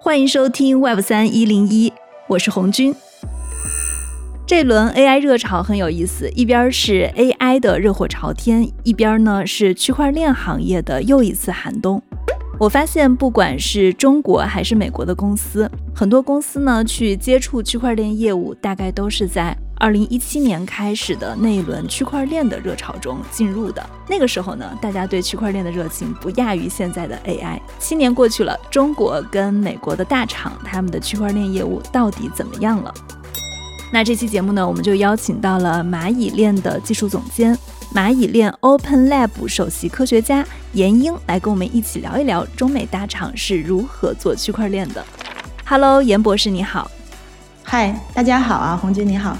欢迎收听 Web 三一零一，我是红军。这轮 AI 热潮很有意思，一边是 AI 的热火朝天，一边呢是区块链行业的又一次寒冬。我发现，不管是中国还是美国的公司，很多公司呢去接触区块链业务，大概都是在。二零一七年开始的那一轮区块链的热潮中进入的那个时候呢，大家对区块链的热情不亚于现在的 AI。七年过去了，中国跟美国的大厂他们的区块链业务到底怎么样了？那这期节目呢，我们就邀请到了蚂蚁链的技术总监、蚂蚁链 Open Lab 首席科学家严英来跟我们一起聊一聊中美大厂是如何做区块链的。Hello，严博士你好。嗨，大家好啊，红军你好。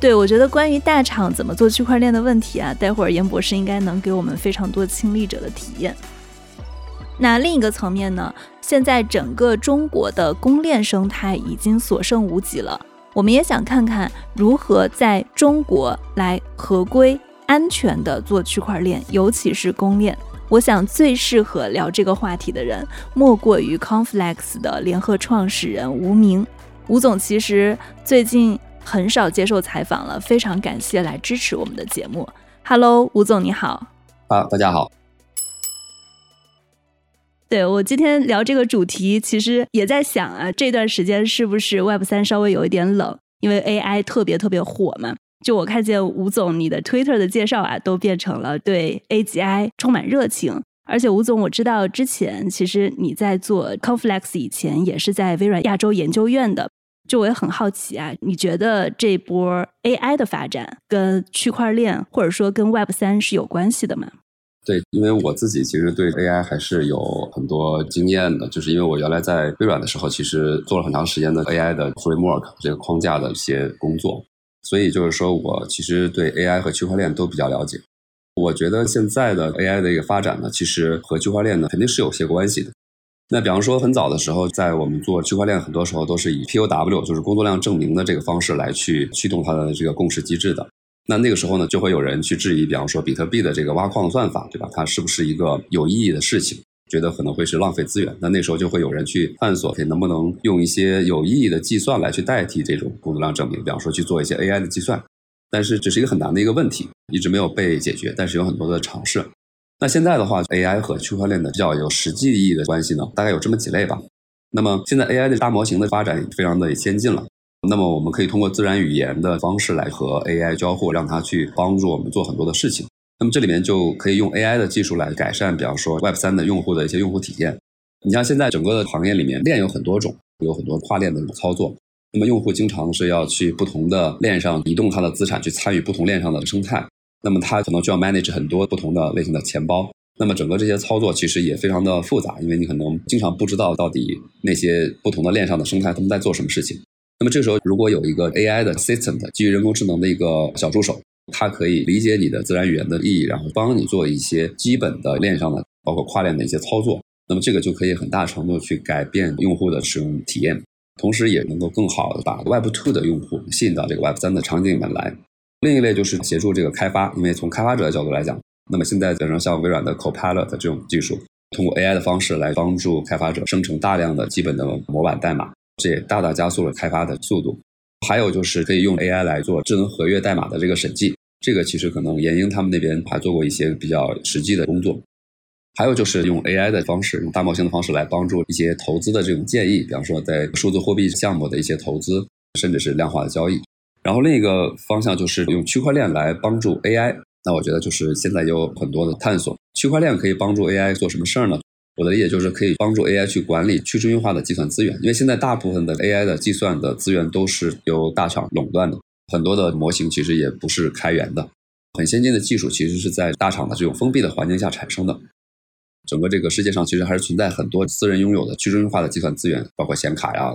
对，我觉得关于大厂怎么做区块链的问题啊，待会儿严博士应该能给我们非常多亲历者的体验。那另一个层面呢，现在整个中国的公链生态已经所剩无几了，我们也想看看如何在中国来合规、安全的做区块链，尤其是公链。我想最适合聊这个话题的人，莫过于 Conflex 的联合创始人吴明。吴总其实最近。很少接受采访了，非常感谢来支持我们的节目。Hello，吴总你好。啊，大家好。对我今天聊这个主题，其实也在想啊，这段时间是不是 Web 三稍微有一点冷，因为 AI 特别特别火嘛。就我看见吴总你的 Twitter 的介绍啊，都变成了对 AGI 充满热情。而且吴总，我知道之前其实你在做 Conflex 以前，也是在微软亚洲研究院的。就我也很好奇啊，你觉得这波 AI 的发展跟区块链或者说跟 Web 三是有关系的吗？对，因为我自己其实对 AI 还是有很多经验的，就是因为我原来在微软的时候，其实做了很长时间的 AI 的 framework 这个框架的一些工作，所以就是说我其实对 AI 和区块链都比较了解。我觉得现在的 AI 的一个发展呢，其实和区块链呢肯定是有些关系的。那比方说，很早的时候，在我们做区块链，很多时候都是以 POW，就是工作量证明的这个方式来去驱动它的这个共识机制的。那那个时候呢，就会有人去质疑，比方说比特币的这个挖矿算法，对吧？它是不是一个有意义的事情？觉得可能会是浪费资源。那那时候就会有人去探索，能不能用一些有意义的计算来去代替这种工作量证明，比方说去做一些 AI 的计算。但是这是一个很难的一个问题，一直没有被解决。但是有很多的尝试。那现在的话，AI 和区块链的比较有实际意义的关系呢，大概有这么几类吧。那么现在 AI 的大模型的发展也非常的先进了，那么我们可以通过自然语言的方式来和 AI 交互，让它去帮助我们做很多的事情。那么这里面就可以用 AI 的技术来改善，比方说 Web 三的用户的一些用户体验。你像现在整个的行业里面，链有很多种，有很多跨链的操作。那么用户经常是要去不同的链上移动它的资产，去参与不同链上的生态。那么它可能就要 manage 很多不同的类型的钱包，那么整个这些操作其实也非常的复杂，因为你可能经常不知道到底那些不同的链上的生态他们在做什么事情。那么这时候如果有一个 AI 的 assistant 基于人工智能的一个小助手，它可以理解你的自然语言的意义，然后帮你做一些基本的链上的包括跨链的一些操作，那么这个就可以很大程度去改变用户的使用体验，同时也能够更好的把 Web Two 的用户吸引到这个 Web 三的场景里面来。另一类就是协助这个开发，因为从开发者的角度来讲，那么现在比如像微软的 Copilot 这种技术，通过 AI 的方式来帮助开发者生成大量的基本的模板代码，这也大大加速了开发的速度。还有就是可以用 AI 来做智能合约代码的这个审计，这个其实可能研英他们那边还做过一些比较实际的工作。还有就是用 AI 的方式，用大模型的方式来帮助一些投资的这种建议，比方说在数字货币项目的一些投资，甚至是量化的交易。然后另一个方向就是用区块链来帮助 AI，那我觉得就是现在有很多的探索，区块链可以帮助 AI 做什么事儿呢？我的理解就是可以帮助 AI 去管理去中心化的计算资源，因为现在大部分的 AI 的计算的资源都是由大厂垄断的，很多的模型其实也不是开源的，很先进的技术其实是在大厂的这种封闭的环境下产生的。整个这个世界上其实还是存在很多私人拥有的去中心化的计算资源，包括显卡呀。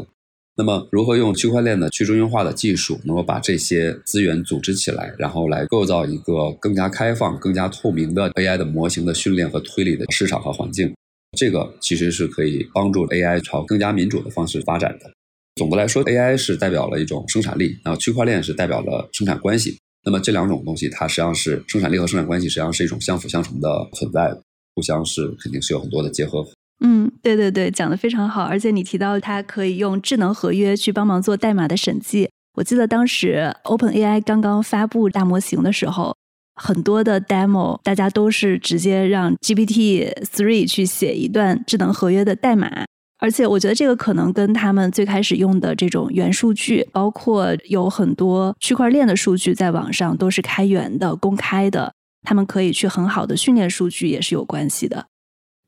那么，如何用区块链的去中心化的技术，能够把这些资源组织起来，然后来构造一个更加开放、更加透明的 AI 的模型的训练和推理的市场和环境？这个其实是可以帮助 AI 朝更加民主的方式发展的。总的来说，AI 是代表了一种生产力，然后区块链是代表了生产关系。那么这两种东西，它实际上是生产力和生产关系实际上是一种相辅相成的存在，互相是肯定是有很多的结合嗯，对对对，讲的非常好。而且你提到它可以用智能合约去帮忙做代码的审计。我记得当时 OpenAI 刚刚发布大模型的时候，很多的 demo 大家都是直接让 GPT Three 去写一段智能合约的代码。而且我觉得这个可能跟他们最开始用的这种元数据，包括有很多区块链的数据在网上都是开源的、公开的，他们可以去很好的训练数据也是有关系的。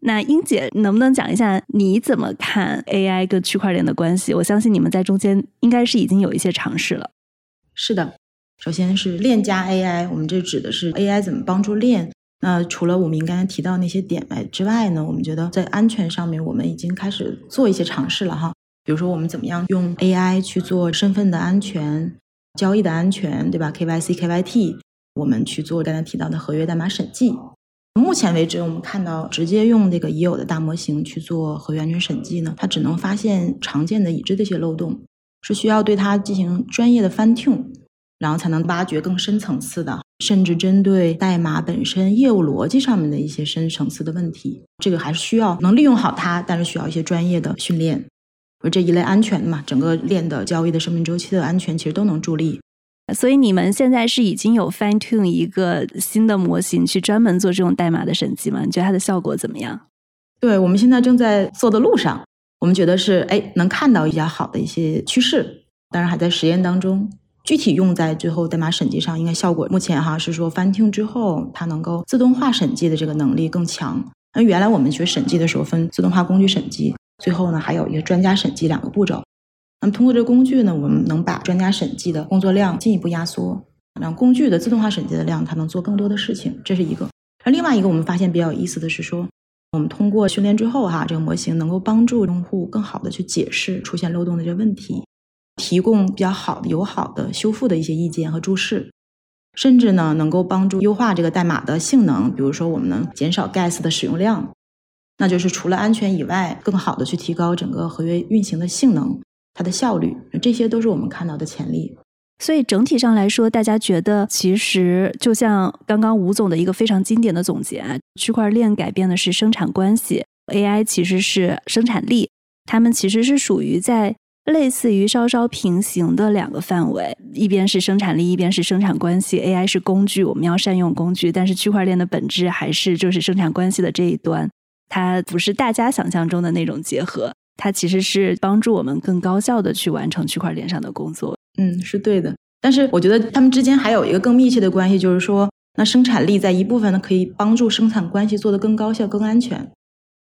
那英姐能不能讲一下你怎么看 AI 跟区块链的关系？我相信你们在中间应该是已经有一些尝试了。是的，首先是链加 AI，我们这指的是 AI 怎么帮助链。那除了我们刚才提到那些点外之外呢，我们觉得在安全上面，我们已经开始做一些尝试了哈。比如说，我们怎么样用 AI 去做身份的安全、交易的安全，对吧？KYC、KYT，我们去做刚才提到的合约代码审计。目前为止，我们看到直接用这个已有的大模型去做合约安全审计呢，它只能发现常见的已知的一些漏洞，是需要对它进行专业的 fine tune，然后才能挖掘更深层次的。甚至针对代码本身业务逻辑上面的一些深层次的问题，这个还是需要能利用好它，但是需要一些专业的训练。而这一类安全嘛，整个链的交易的生命周期的安全，其实都能助力。所以你们现在是已经有 fine tune 一个新的模型去专门做这种代码的审计吗？你觉得它的效果怎么样？对，我们现在正在做的路上，我们觉得是哎，能看到比较好的一些趋势，当然还在实验当中。具体用在最后代码审计上，应该效果目前哈是说 fine tune 之后，它能够自动化审计的这个能力更强。那原来我们学审计的时候分自动化工具审计，最后呢还有一个专家审计两个步骤。那么通过这个工具呢，我们能把专家审计的工作量进一步压缩，让工具的自动化审计的量它能做更多的事情，这是一个。而另外一个我们发现比较有意思的是说，我们通过训练之后哈，这个模型能够帮助用户更好的去解释出现漏洞的这个问题。提供比较好的、友好的修复的一些意见和注释，甚至呢能够帮助优化这个代码的性能。比如说，我们能减少 gas 的使用量，那就是除了安全以外，更好的去提高整个合约运行的性能、它的效率。这些都是我们看到的潜力。所以整体上来说，大家觉得其实就像刚刚吴总的一个非常经典的总结啊，区块链改变的是生产关系，AI 其实是生产力，它们其实是属于在。类似于稍稍平行的两个范围，一边是生产力，一边是生产关系。AI 是工具，我们要善用工具，但是区块链的本质还是就是生产关系的这一端，它不是大家想象中的那种结合，它其实是帮助我们更高效的去完成区块链上的工作。嗯，是对的。但是我觉得他们之间还有一个更密切的关系，就是说，那生产力在一部分呢可以帮助生产关系做得更高效、更安全。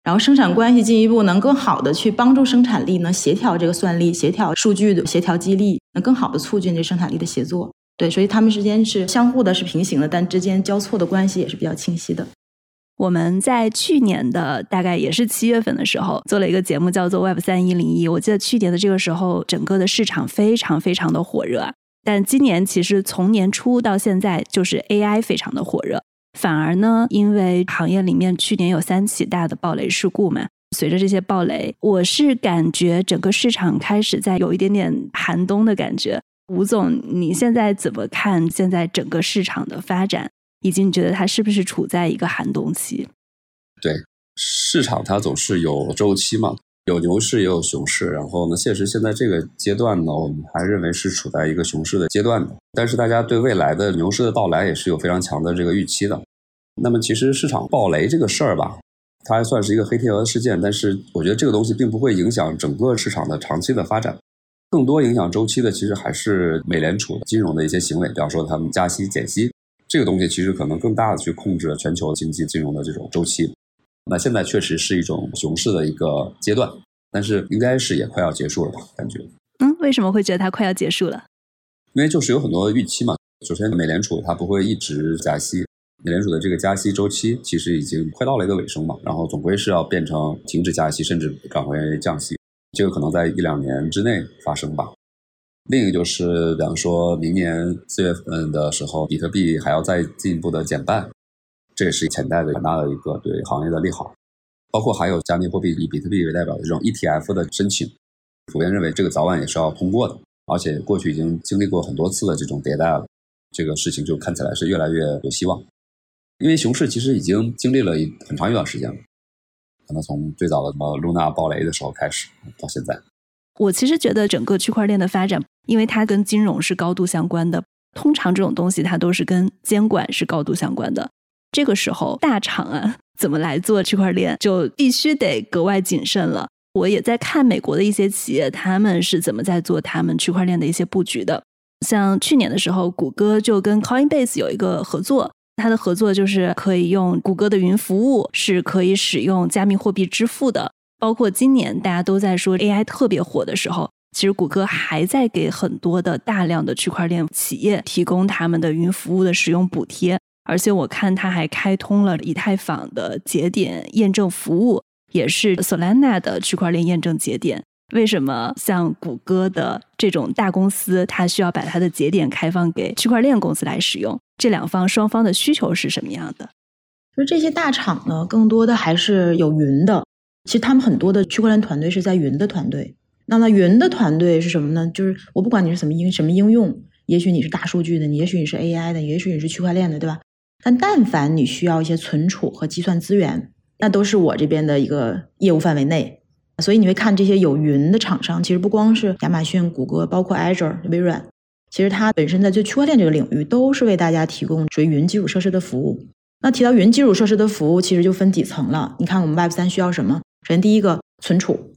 然后生产关系进一步能更好的去帮助生产力呢协调这个算力、协调数据的协调激励，能更好的促进这生产力的协作。对，所以他们之间是相互的，是平行的，但之间交错的关系也是比较清晰的。我们在去年的大概也是七月份的时候做了一个节目，叫做 Web 三一零一。我记得去年的这个时候，整个的市场非常非常的火热。但今年其实从年初到现在，就是 AI 非常的火热。反而呢，因为行业里面去年有三起大的暴雷事故嘛，随着这些暴雷，我是感觉整个市场开始在有一点点寒冬的感觉。吴总，你现在怎么看现在整个市场的发展？以及你觉得它是不是处在一个寒冬期？对，市场它总是有周期嘛，有牛市也有熊市。然后呢，确实现在这个阶段呢，我们还认为是处在一个熊市的阶段的。但是大家对未来的牛市的到来也是有非常强的这个预期的。那么其实市场暴雷这个事儿吧，它还算是一个黑天鹅事件，但是我觉得这个东西并不会影响整个市场的长期的发展，更多影响周期的其实还是美联储金融的一些行为，比方说他们加息减息，这个东西其实可能更大的去控制了全球经济金融的这种周期。那现在确实是一种熊市的一个阶段，但是应该是也快要结束了吧？感觉。嗯，为什么会觉得它快要结束了？因为就是有很多预期嘛。首先，美联储它不会一直加息。美联储的这个加息周期其实已经快到了一个尾声嘛，然后总归是要变成停止加息，甚至转回降息，这个可能在一两年之内发生吧。另一个就是，比方说明年四月份的时候，比特币还要再进一步的减半，这也是潜在的很大的一个对行业的利好。包括还有加密货币以比特币为代表的这种 ETF 的申请，普遍认为这个早晚也是要通过的，而且过去已经经历过很多次的这种迭代了，这个事情就看起来是越来越有希望。因为熊市其实已经经历了很长一段时间了，可能从最早的什么露娜爆雷的时候开始，到现在。我其实觉得整个区块链的发展，因为它跟金融是高度相关的，通常这种东西它都是跟监管是高度相关的。这个时候，大厂啊怎么来做区块链，就必须得格外谨慎了。我也在看美国的一些企业，他们是怎么在做他们区块链的一些布局的。像去年的时候，谷歌就跟 Coinbase 有一个合作，它的合作就是可以用谷歌的云服务，是可以使用加密货币支付的。包括今年大家都在说 AI 特别火的时候，其实谷歌还在给很多的大量的区块链企业提供他们的云服务的使用补贴，而且我看它还开通了以太坊的节点验证服务，也是 Solana 的区块链验证节点。为什么像谷歌的这种大公司，它需要把它的节点开放给区块链公司来使用？这两方双方的需求是什么样的？就这些大厂呢，更多的还是有云的。其实他们很多的区块链团队是在云的团队。那么云的团队是什么呢？就是我不管你是什么应什么应用，也许你是大数据的，你也许你是 AI 的，也许你是区块链的，对吧？但但凡你需要一些存储和计算资源，那都是我这边的一个业务范围内。所以你会看这些有云的厂商，其实不光是亚马逊、谷歌，包括 Azure、微软，其实它本身在做区块链这个领域，都是为大家提供属于云基础设施的服务。那提到云基础设施的服务，其实就分几层了。你看我们 Web 三需要什么？首先，第一个存储，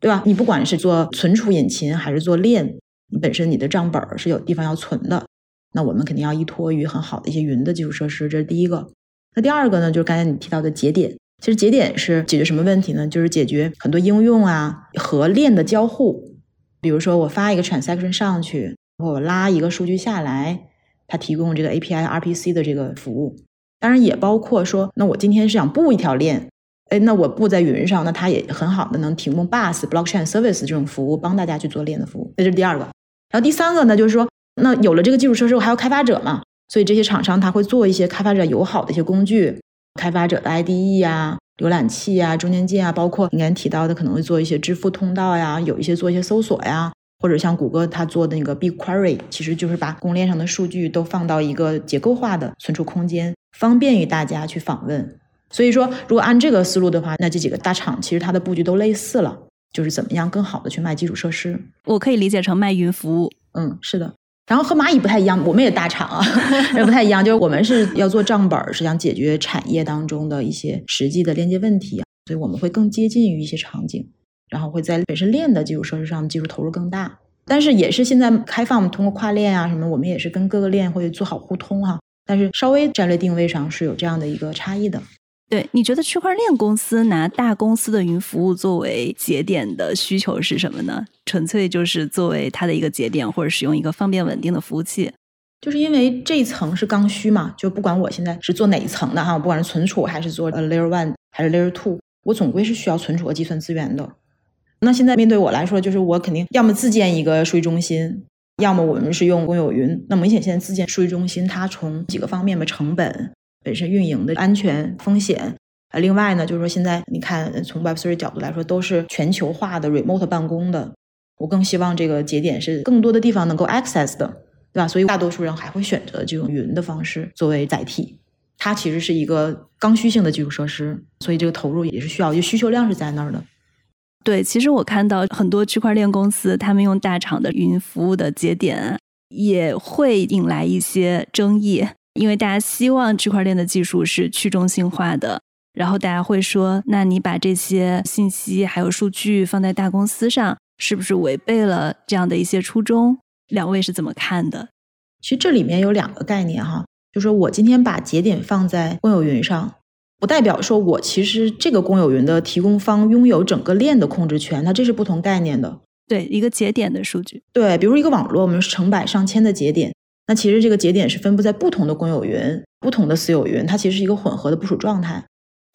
对吧？你不管是做存储引擎还是做链，你本身你的账本是有地方要存的，那我们肯定要依托于很好的一些云的基础设施，这是第一个。那第二个呢，就是刚才你提到的节点。其实节点是解决什么问题呢？就是解决很多应用啊和链的交互。比如说，我发一个 transaction 上去，我拉一个数据下来，它提供这个 API RPC 的这个服务。当然，也包括说，那我今天是想布一条链。哎，那我布在云上，那它也很好的能提供 bus blockchain service 这种服务，帮大家去做链的服务。这是第二个。然后第三个呢，就是说，那有了这个基础设施，我还有开发者嘛，所以这些厂商他会做一些开发者友好的一些工具，开发者的 IDE 啊、浏览器啊、中间件啊，包括你刚才提到的，可能会做一些支付通道呀，有一些做一些搜索呀，或者像谷歌它做的那个 BigQuery，其实就是把公链上的数据都放到一个结构化的存储空间，方便于大家去访问。所以说，如果按这个思路的话，那这几个大厂其实它的布局都类似了，就是怎么样更好的去卖基础设施。我可以理解成卖云服务。嗯，是的。然后和蚂蚁不太一样，我们也大厂啊，也不太一样，就是我们是要做账本，是想解决产业当中的一些实际的链接问题，所以我们会更接近于一些场景，然后会在本身链的基础设施上技术投入更大。但是也是现在开放，通过跨链啊什么，我们也是跟各个链会做好互通哈。但是稍微战略定位上是有这样的一个差异的。对，你觉得区块链公司拿大公司的云服务作为节点的需求是什么呢？纯粹就是作为它的一个节点，或者使用一个方便稳定的服务器？就是因为这一层是刚需嘛，就不管我现在是做哪一层的哈，不管是存储还是做 layer one 还是 layer two，我总归是需要存储和计算资源的。那现在面对我来说，就是我肯定要么自建一个数据中心，要么我们是用公有云。那明显现在自建数据中心，它从几个方面的成本。本身运营的安全风险，啊，另外呢，就是说现在你看，从 Web3 角度来说，都是全球化的 remote 办公的，我更希望这个节点是更多的地方能够 access 的，对吧？所以大多数人还会选择这种云的方式作为载体，它其实是一个刚需性的基础设施，所以这个投入也是需要，就需求量是在那儿的。对，其实我看到很多区块链公司，他们用大厂的云服务的节点，也会引来一些争议。因为大家希望区块链的技术是去中心化的，然后大家会说，那你把这些信息还有数据放在大公司上，是不是违背了这样的一些初衷？两位是怎么看的？其实这里面有两个概念哈，就说我今天把节点放在公有云上，不代表说我其实这个公有云的提供方拥有整个链的控制权，那这是不同概念的。对，一个节点的数据，对，比如一个网络，我们是成百上千的节点。那其实这个节点是分布在不同的公有云、不同的私有云，它其实是一个混合的部署状态。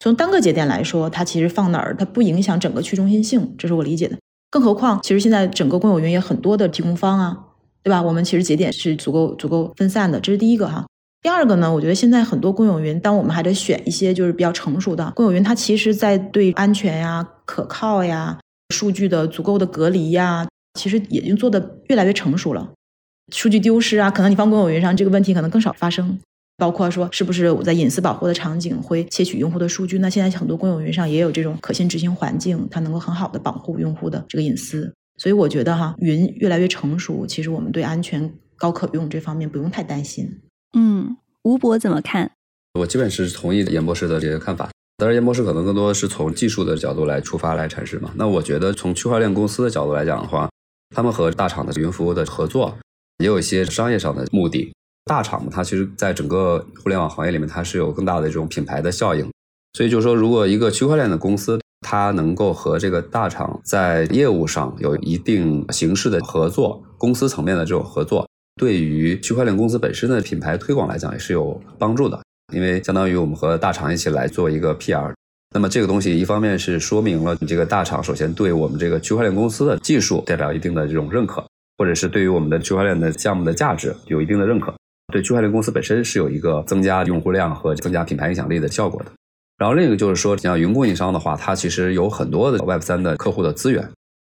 从单个节点来说，它其实放哪儿，它不影响整个去中心性，这是我理解的。更何况，其实现在整个公有云也很多的提供方啊，对吧？我们其实节点是足够足够分散的，这是第一个哈。第二个呢，我觉得现在很多公有云，当我们还得选一些就是比较成熟的公有云，它其实在对安全呀、可靠呀、数据的足够的隔离呀，其实已经做的越来越成熟了。数据丢失啊，可能你放公有云上，这个问题可能更少发生。包括说是不是我在隐私保护的场景会窃取用户的数据？那现在很多公有云上也有这种可信执行环境，它能够很好的保护用户的这个隐私。所以我觉得哈，云越来越成熟，其实我们对安全高可用这方面不用太担心。嗯，吴博怎么看？我基本是同意严博士的这些看法。当然，严博士可能更多是从技术的角度来出发来阐释嘛。那我觉得从区块链公司的角度来讲的话，他们和大厂的云服务的合作也有一些商业上的目的。大厂，它其实在整个互联网行业里面，它是有更大的这种品牌的效应。所以就是说，如果一个区块链的公司，它能够和这个大厂在业务上有一定形式的合作，公司层面的这种合作，对于区块链公司本身的品牌推广来讲也是有帮助的。因为相当于我们和大厂一起来做一个 PR，那么这个东西一方面是说明了你这个大厂首先对我们这个区块链公司的技术代表一定的这种认可，或者是对于我们的区块链的项目的价值有一定的认可，对区块链公司本身是有一个增加用户量和增加品牌影响力的效果的。然后另一个就是说，像云供应商的话，它其实有很多的 Web 三的客户的资源。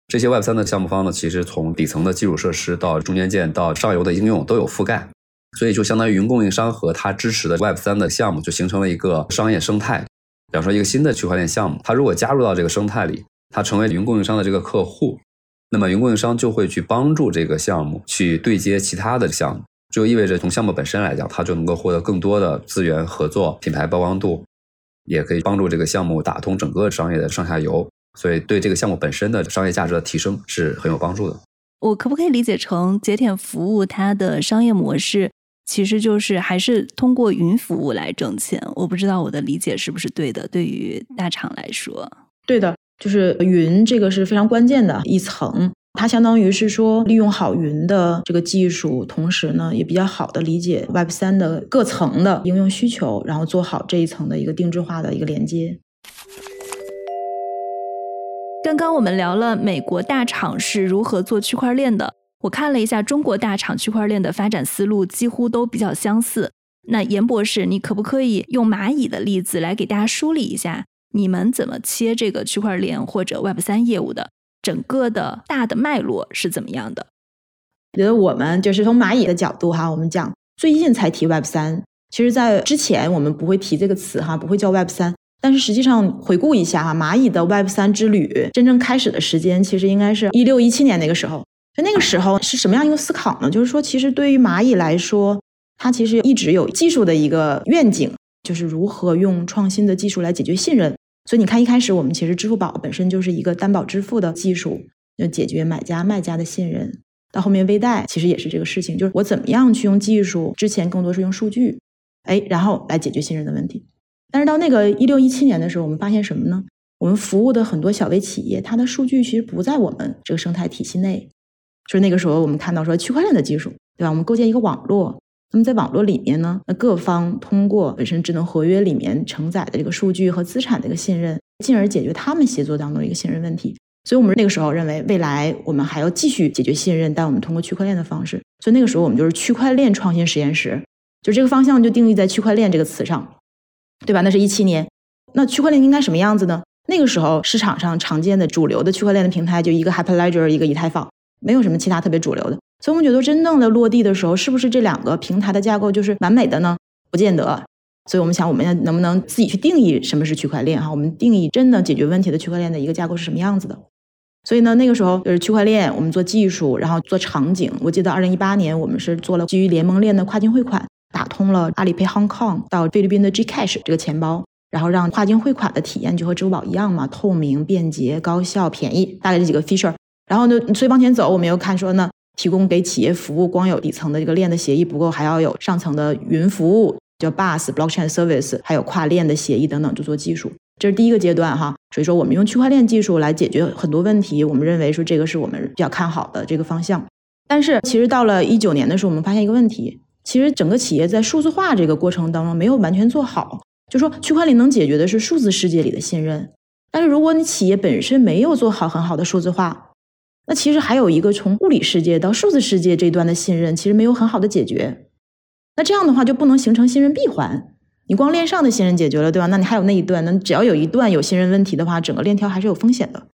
这些 Web 三的项目方呢，其实从底层的基础设施到中间件到上游的应用都有覆盖，所以就相当于云供应商和它支持的 Web 三的项目就形成了一个商业生态。比方说，一个新的区块链项目，它如果加入到这个生态里，它成为云供应商的这个客户，那么云供应商就会去帮助这个项目去对接其他的项目，就意味着从项目本身来讲，它就能够获得更多的资源、合作、品牌曝光度。也可以帮助这个项目打通整个商业的上下游，所以对这个项目本身的商业价值的提升是很有帮助的。我可不可以理解成节点服务它的商业模式其实就是还是通过云服务来挣钱？我不知道我的理解是不是对的。对于大厂来说，对的，就是云这个是非常关键的一层。它相当于是说，利用好云的这个技术，同时呢，也比较好的理解 Web 三的各层的应用需求，然后做好这一层的一个定制化的一个连接。刚刚我们聊了美国大厂是如何做区块链的，我看了一下中国大厂区块链的发展思路，几乎都比较相似。那严博士，你可不可以用蚂蚁的例子来给大家梳理一下，你们怎么切这个区块链或者 Web 三业务的？整个的大的脉络是怎么样的？觉得我们就是从蚂蚁的角度哈，我们讲最近才提 Web 三，其实，在之前我们不会提这个词哈，不会叫 Web 三。但是实际上回顾一下哈，蚂蚁的 Web 三之旅真正开始的时间，其实应该是一六一七年那个时候。就那个时候是什么样一个思考呢？就是说，其实对于蚂蚁来说，它其实一直有技术的一个愿景，就是如何用创新的技术来解决信任。所以你看，一开始我们其实支付宝本身就是一个担保支付的技术，就解决买家卖家的信任。到后面微贷其实也是这个事情，就是我怎么样去用技术，之前更多是用数据，哎，然后来解决信任的问题。但是到那个一六一七年的时候，我们发现什么呢？我们服务的很多小微企业，它的数据其实不在我们这个生态体系内。就是那个时候，我们看到说区块链的技术，对吧？我们构建一个网络。那么在网络里面呢，那各方通过本身智能合约里面承载的这个数据和资产的一个信任，进而解决他们协作当中的一个信任问题。所以我们那个时候认为，未来我们还要继续解决信任，但我们通过区块链的方式。所以那个时候我们就是区块链创新实验室，就这个方向就定义在区块链这个词上，对吧？那是一七年，那区块链应该什么样子呢？那个时候市场上常见的主流的区块链的平台就一个 Hyperledger，一个以太坊，没有什么其他特别主流的。所以我们觉得，真正的落地的时候，是不是这两个平台的架构就是完美的呢？不见得。所以我们想，我们要能不能自己去定义什么是区块链？哈，我们定义真的解决问题的区块链的一个架构是什么样子的？所以呢，那个时候就是区块链，我们做技术，然后做场景。我记得二零一八年，我们是做了基于联盟链的跨境汇款，打通了阿里 Pay Hong Kong 到菲律宾的 Gcash 这个钱包，然后让跨境汇款的体验就和支付宝一样嘛，透明、便捷、高效、便宜，大概这几个 feature。然后呢，所以往前走，我们又看说呢。提供给企业服务，光有底层的这个链的协议不够，还要有上层的云服务，叫 bus blockchain Service，还有跨链的协议等等，就做技术。这是第一个阶段哈。所以说，我们用区块链技术来解决很多问题，我们认为说这个是我们比较看好的这个方向。但是，其实到了一九年的时候，我们发现一个问题，其实整个企业在数字化这个过程当中没有完全做好。就说区块链能解决的是数字世界里的信任，但是如果你企业本身没有做好很好的数字化。那其实还有一个从物理世界到数字世界这段的信任，其实没有很好的解决。那这样的话就不能形成信任闭环。你光链上的信任解决了，对吧？那你还有那一段，那只要有一段有信任问题的话，整个链条还是有风险的。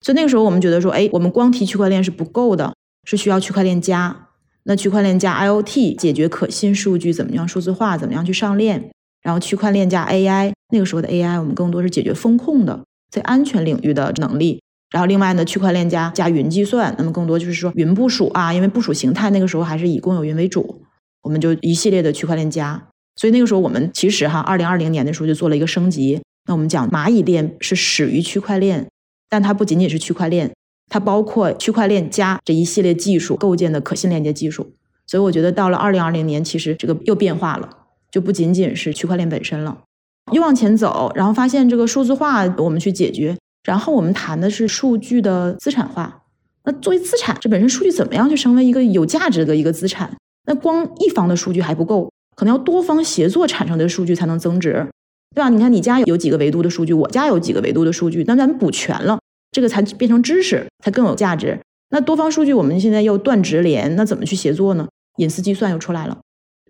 所以那个时候我们觉得说，哎，我们光提区块链是不够的，是需要区块链加。那区块链加 IOT 解决可信数据怎么样数字化，怎么样去上链？然后区块链加 AI，那个时候的 AI 我们更多是解决风控的，在安全领域的能力。然后另外呢，区块链加加云计算，那么更多就是说云部署啊，因为部署形态那个时候还是以公有云为主，我们就一系列的区块链加。所以那个时候我们其实哈，二零二零年的时候就做了一个升级。那我们讲蚂蚁链是始于区块链，但它不仅仅是区块链。它包括区块链加这一系列技术构建的可信链接技术，所以我觉得到了二零二零年，其实这个又变化了，就不仅仅是区块链本身了，又往前走，然后发现这个数字化我们去解决，然后我们谈的是数据的资产化。那作为资产，这本身数据怎么样去成为一个有价值的一个资产？那光一方的数据还不够，可能要多方协作产生的数据才能增值，对吧？你看你家有几个维度的数据，我家有几个维度的数据，那咱们补全了。这个才变成知识，才更有价值。那多方数据我们现在又断直连，那怎么去协作呢？隐私计算又出来了。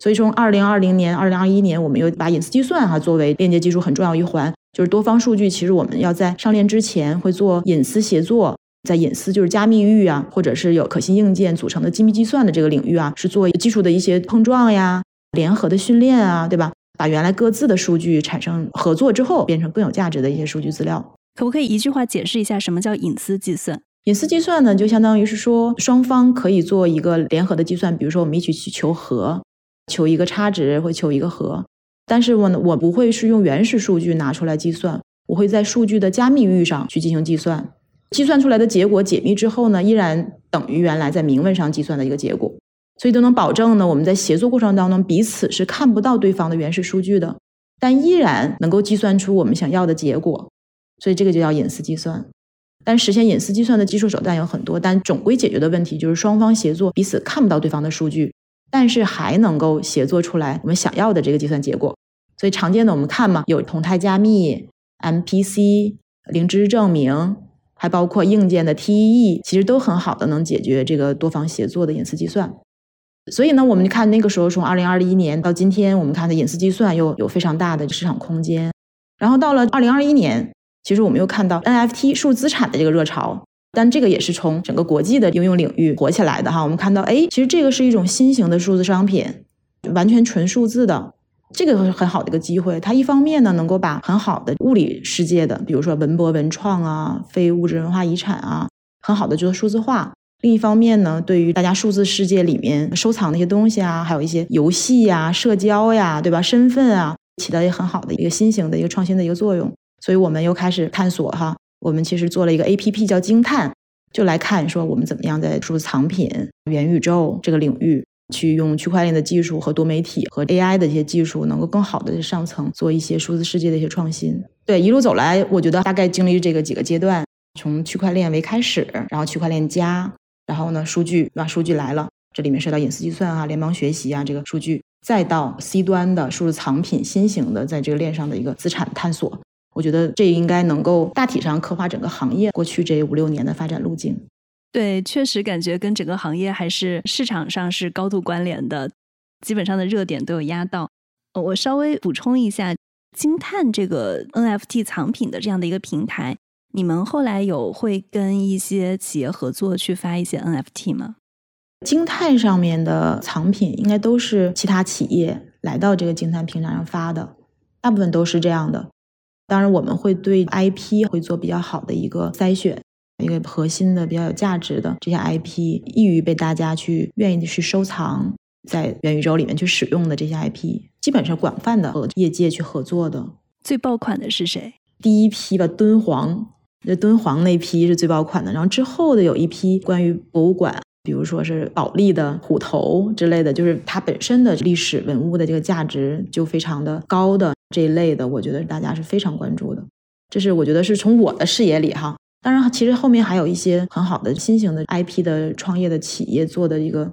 所以从二零二零年、二零二一年，我们又把隐私计算哈作为链接技术很重要一环。就是多方数据，其实我们要在上链之前会做隐私协作，在隐私就是加密域啊，或者是有可信硬件组成的机密计算的这个领域啊，是做技术的一些碰撞呀、联合的训练啊，对吧？把原来各自的数据产生合作之后，变成更有价值的一些数据资料。可不可以一句话解释一下什么叫隐私计算？隐私计算呢，就相当于是说双方可以做一个联合的计算，比如说我们一起去求和，求一个差值或求一个和，但是我呢，我不会是用原始数据拿出来计算，我会在数据的加密域上去进行计算，计算出来的结果解密之后呢，依然等于原来在明文上计算的一个结果，所以都能保证呢，我们在协作过程当中彼此是看不到对方的原始数据的，但依然能够计算出我们想要的结果。所以这个就叫隐私计算，但实现隐私计算的技术手段有很多，但总归解决的问题就是双方协作，彼此看不到对方的数据，但是还能够协作出来我们想要的这个计算结果。所以常见的我们看嘛，有同态加密、MPC、零知识证明，还包括硬件的 TEE，其实都很好的能解决这个多方协作的隐私计算。所以呢，我们就看那个时候从二零二一年到今天，我们看的隐私计算又有非常大的市场空间。然后到了二零二一年。其实我们又看到 NFT 数字资产的这个热潮，但这个也是从整个国际的应用领域火起来的哈。我们看到，哎，其实这个是一种新型的数字商品，完全纯数字的，这个是很好的一个机会。它一方面呢，能够把很好的物理世界的，比如说文博文创啊、非物质文化遗产啊，很好的做数字化；另一方面呢，对于大家数字世界里面收藏的一些东西啊，还有一些游戏呀、社交呀，对吧？身份啊，起到一个很好的一个新型的一个创新的一个作用。所以我们又开始探索哈，我们其实做了一个 A P P 叫惊叹，就来看说我们怎么样在数字藏品、元宇宙这个领域，去用区块链的技术和多媒体和 A I 的一些技术，能够更好的上层做一些数字世界的一些创新。对，一路走来，我觉得大概经历这个几个阶段，从区块链为开始，然后区块链加，然后呢数据对吧？数据来了，这里面涉及到隐私计算啊、联邦学习啊这个数据，再到 C 端的数字藏品新型的在这个链上的一个资产探索。我觉得这应该能够大体上刻画整个行业过去这五六年的发展路径。对，确实感觉跟整个行业还是市场上是高度关联的，基本上的热点都有压到。我稍微补充一下，惊叹这个 NFT 藏品的这样的一个平台，你们后来有会跟一些企业合作去发一些 NFT 吗？惊叹上面的藏品应该都是其他企业来到这个惊叹平台上发的，大部分都是这样的。当然，我们会对 IP 会做比较好的一个筛选，一个核心的比较有价值的这些 IP，易于被大家去愿意去收藏，在元宇宙里面去使用的这些 IP，基本上广泛的和业界去合作的。最爆款的是谁？第一批吧，敦煌，那敦煌那批是最爆款的。然后之后的有一批关于博物馆，比如说是保利的虎头之类的，就是它本身的历史文物的这个价值就非常的高的。这一类的，我觉得大家是非常关注的。这是我觉得是从我的视野里哈。当然，其实后面还有一些很好的新型的 IP 的创业的企业做的一个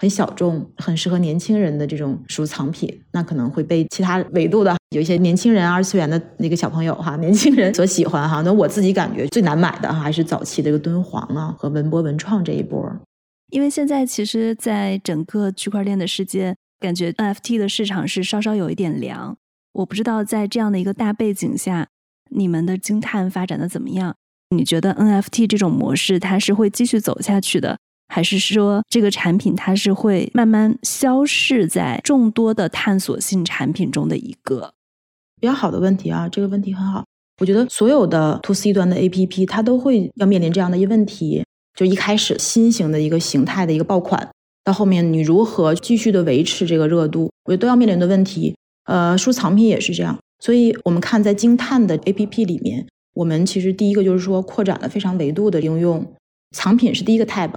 很小众、很适合年轻人的这种收藏品，那可能会被其他维度的有一些年轻人、二次元的那个小朋友哈，年轻人所喜欢哈。那我自己感觉最难买的哈，还是早期的一个敦煌啊和文博文创这一波。因为现在其实，在整个区块链的世界，感觉 NFT 的市场是稍稍有一点凉。我不知道在这样的一个大背景下，你们的惊叹发展的怎么样？你觉得 NFT 这种模式它是会继续走下去的，还是说这个产品它是会慢慢消逝在众多的探索性产品中的一个？比较好的问题啊，这个问题很好。我觉得所有的 to C 端的 APP 它都会要面临这样的一个问题，就一开始新型的一个形态的一个爆款，到后面你如何继续的维持这个热度，我觉得都要面临的问题。呃，收藏品也是这样，所以我们看在惊叹的 APP 里面，我们其实第一个就是说扩展了非常维度的应用，藏品是第一个 tab。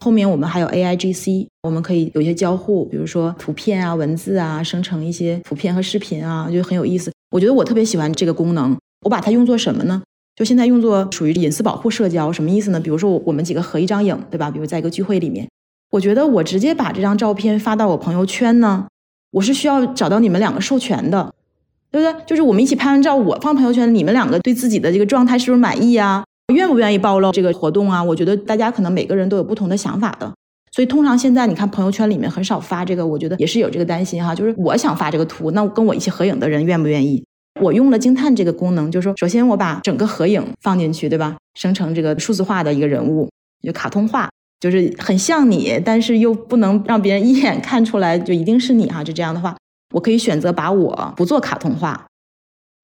后面我们还有 A I G C，我们可以有一些交互，比如说图片啊、文字啊，生成一些图片和视频啊，就很有意思。我觉得我特别喜欢这个功能，我把它用作什么呢？就现在用作属于隐私保护社交，什么意思呢？比如说我们几个合一张影，对吧？比如在一个聚会里面，我觉得我直接把这张照片发到我朋友圈呢，我是需要找到你们两个授权的，对不对？就是我们一起拍完照，我放朋友圈，你们两个对自己的这个状态是不是满意啊？愿不愿意暴露这个活动啊？我觉得大家可能每个人都有不同的想法的，所以通常现在你看朋友圈里面很少发这个，我觉得也是有这个担心哈。就是我想发这个图，那跟我一起合影的人愿不愿意？我用了惊叹这个功能，就是说，首先我把整个合影放进去，对吧？生成这个数字化的一个人物，就卡通化，就是很像你，但是又不能让别人一眼看出来就一定是你哈。就这样的话，我可以选择把我不做卡通化。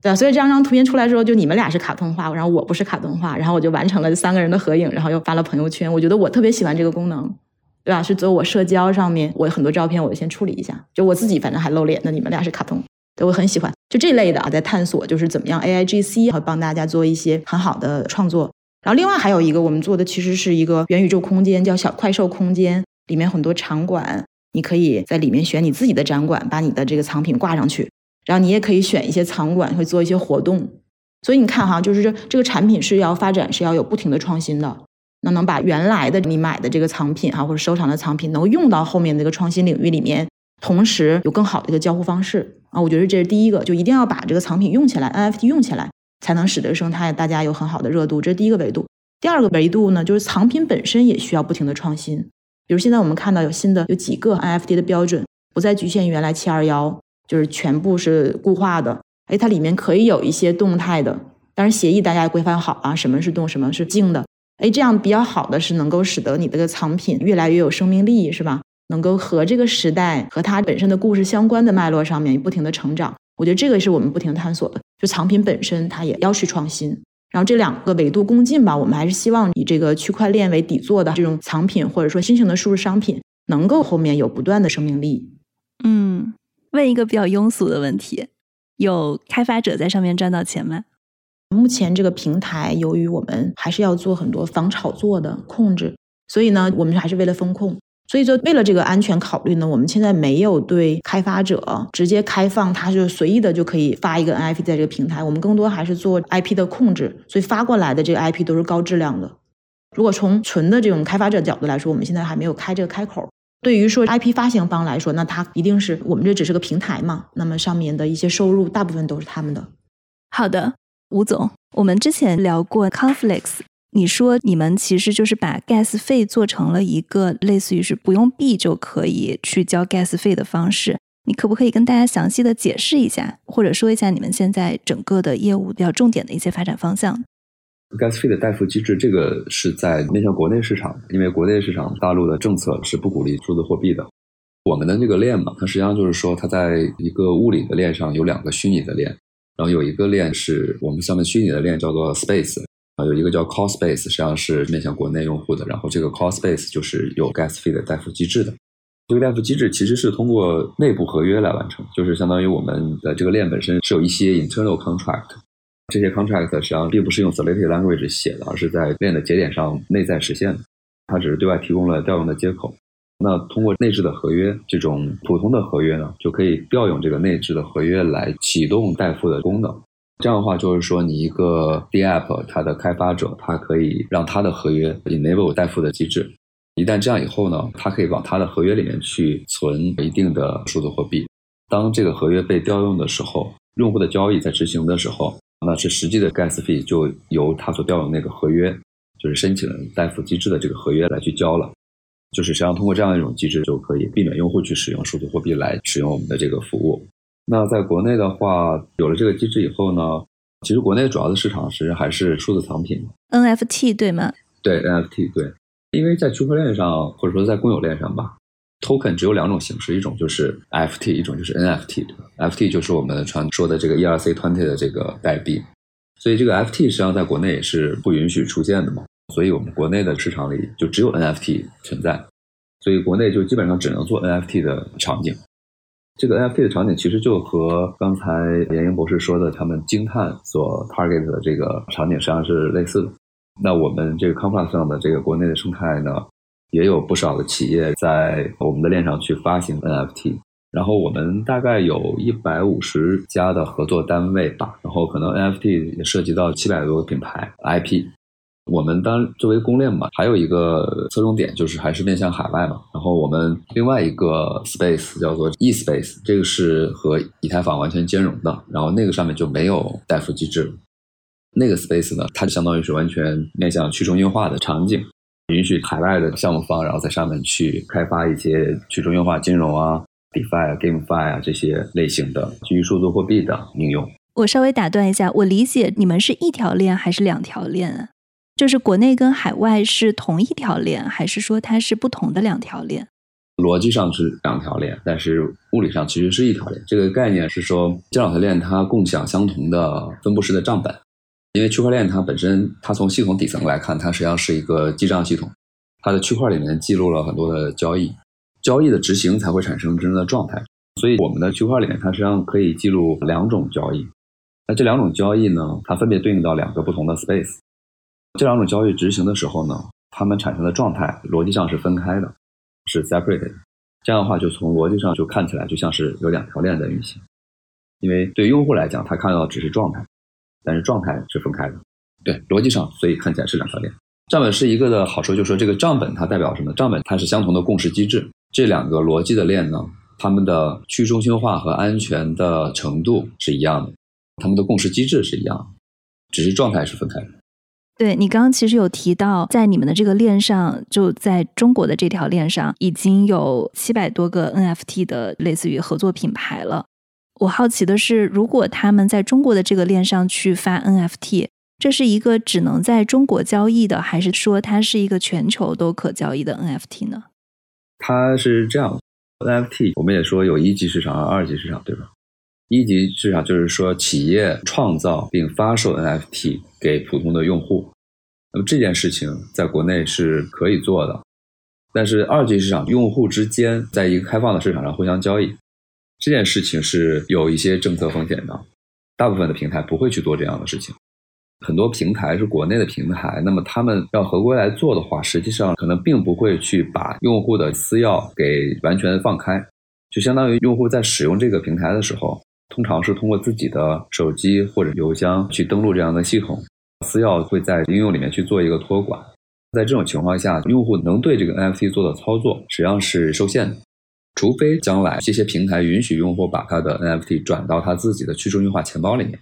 对，所以这张张图片出来之后，就你们俩是卡通化，然后我不是卡通化，然后我就完成了三个人的合影，然后又发了朋友圈。我觉得我特别喜欢这个功能，对吧？是做我社交上面，我很多照片我就先处理一下，就我自己反正还露脸，那你们俩是卡通，对我很喜欢。就这类的啊，在探索就是怎么样 A I G C 会帮大家做一些很好的创作。然后另外还有一个我们做的其实是一个元宇宙空间，叫小快兽空间，里面很多场馆，你可以在里面选你自己的展馆，把你的这个藏品挂上去。然后你也可以选一些场馆，会做一些活动，所以你看哈，就是这这个产品是要发展，是要有不停的创新的，那能把原来的你买的这个藏品哈，或者收藏的藏品，能用到后面这个创新领域里面，同时有更好的一个交互方式。啊，我觉得这是第一个，就一定要把这个藏品用起来，NFT 用起来，才能使得生态大家有很好的热度，这是第一个维度。第二个维度呢，就是藏品本身也需要不停的创新，比如现在我们看到有新的有几个 NFT 的标准，不再局限于原来七二幺。就是全部是固化的，哎，它里面可以有一些动态的，但是协议大家规范好啊，什么是动，什么是静的，哎，这样比较好的是能够使得你这个藏品越来越有生命力，是吧？能够和这个时代和它本身的故事相关的脉络上面不停的成长，我觉得这个是我们不停探索的。就藏品本身它也要去创新，然后这两个维度共进吧，我们还是希望以这个区块链为底座的这种藏品或者说新型的数字商品，能够后面有不断的生命力。嗯。问一个比较庸俗的问题：有开发者在上面赚到钱吗？目前这个平台，由于我们还是要做很多防炒作的控制，所以呢，我们还是为了风控。所以说，为了这个安全考虑呢，我们现在没有对开发者直接开放，他就随意的就可以发一个 NFT 在这个平台。我们更多还是做 IP 的控制，所以发过来的这个 IP 都是高质量的。如果从纯的这种开发者角度来说，我们现在还没有开这个开口。对于说 IP 发行方来说，那他一定是我们这只是个平台嘛，那么上面的一些收入大部分都是他们的。好的，吴总，我们之前聊过 Conflicts，你说你们其实就是把 gas 费做成了一个类似于是不用币就可以去交 gas 费的方式，你可不可以跟大家详细的解释一下，或者说一下你们现在整个的业务比较重点的一些发展方向？gas fee 的代付机制，这个是在面向国内市场，因为国内市场大陆的政策是不鼓励数字货币的。我们的那个链嘛，它实际上就是说，它在一个物理的链上有两个虚拟的链，然后有一个链是我们下面虚拟的链叫做 space，啊，有一个叫 call space，实际上是面向国内用户的。然后这个 call space 就是有 gas fee 的代付机制的。这个代付机制其实是通过内部合约来完成，就是相当于我们的这个链本身是有一些 internal contract。这些 contract 实际上并不是用 Solidity language 写的，而是在链的节点上内在实现的。它只是对外提供了调用的接口。那通过内置的合约，这种普通的合约呢，就可以调用这个内置的合约来启动代付的功能。这样的话，就是说你一个 D app 它的开发者，他可以让他的合约 enable 代付的机制。一旦这样以后呢，他可以往他的合约里面去存一定的数字货币。当这个合约被调用的时候，用户的交易在执行的时候。那是实际的 gas fee 就由他所调用那个合约，就是申请代付机制的这个合约来去交了。就是实际上通过这样一种机制，就可以避免用户去使用数字货币来使用我们的这个服务。那在国内的话，有了这个机制以后呢，其实国内主要的市场实际上还是数字藏品，NFT 对吗？对 NFT 对。因为在区块链上，或者说在公有链上吧，token 只有两种形式，一种就是 FT，一种就是 NFT。FT 就是我们传说的这个 ERC20 的这个代币，所以这个 FT 实际上在国内也是不允许出现的嘛，所以我们国内的市场里就只有 NFT 存在，所以国内就基本上只能做 NFT 的场景。这个 NFT 的场景其实就和刚才严英博士说的他们惊叹所 target 的这个场景实际上是类似的。那我们这个 Complex 上的这个国内的生态呢，也有不少的企业在我们的链上去发行 NFT，然后我们大概有一百五十家的合作单位吧，然后可能 NFT 也涉及到七百多个品牌 IP。我们当作为公链嘛，还有一个侧重点就是还是面向海外嘛。然后我们另外一个 space 叫做 e space，这个是和以太坊完全兼容的。然后那个上面就没有代付机制。那个 space 呢，它就相当于是完全面向去中心化的场景，允许海外的项目方然后在上面去开发一些去中心化金融啊、DeFi 啊、GameFi 啊这些类型的基于数字货币的应用。我稍微打断一下，我理解你们是一条链还是两条链啊？就是国内跟海外是同一条链，还是说它是不同的两条链？逻辑上是两条链，但是物理上其实是一条链。这个概念是说，这两条链它共享相同的分布式的账本。因为区块链它本身，它从系统底层来看，它实际上是一个记账系统，它的区块里面记录了很多的交易，交易的执行才会产生真正的状态。所以我们的区块里面，它实际上可以记录两种交易。那这两种交易呢，它分别对应到两个不同的 space。这两种交易执行的时候呢，它们产生的状态逻辑上是分开的，是 separate 的。这样的话，就从逻辑上就看起来就像是有两条链在运行。因为对用户来讲，他看到只是状态，但是状态是分开的。对，逻辑上，所以看起来是两条链。账本是一个的好处，就是说这个账本它代表什么？账本它是相同的共识机制。这两个逻辑的链呢，它们的去中心化和安全的程度是一样的，它们的共识机制是一样的，只是状态是分开的。对你刚刚其实有提到，在你们的这个链上，就在中国的这条链上，已经有七百多个 NFT 的类似于合作品牌了。我好奇的是，如果他们在中国的这个链上去发 NFT，这是一个只能在中国交易的，还是说它是一个全球都可交易的 NFT 呢？它是这样，NFT 我们也说有一级市场和二级市场，对吧？一级市场就是说企业创造并发售 NFT 给普通的用户，那么这件事情在国内是可以做的。但是二级市场用户之间在一个开放的市场上互相交易，这件事情是有一些政策风险的。大部分的平台不会去做这样的事情。很多平台是国内的平台，那么他们要合规来做的话，实际上可能并不会去把用户的私钥给完全放开，就相当于用户在使用这个平台的时候。通常是通过自己的手机或者邮箱去登录这样的系统，私钥会在应用里面去做一个托管。在这种情况下，用户能对这个 NFT 做的操作实际上是受限的，除非将来这些平台允许用户把他的 NFT 转到他自己的去中心化钱包里面，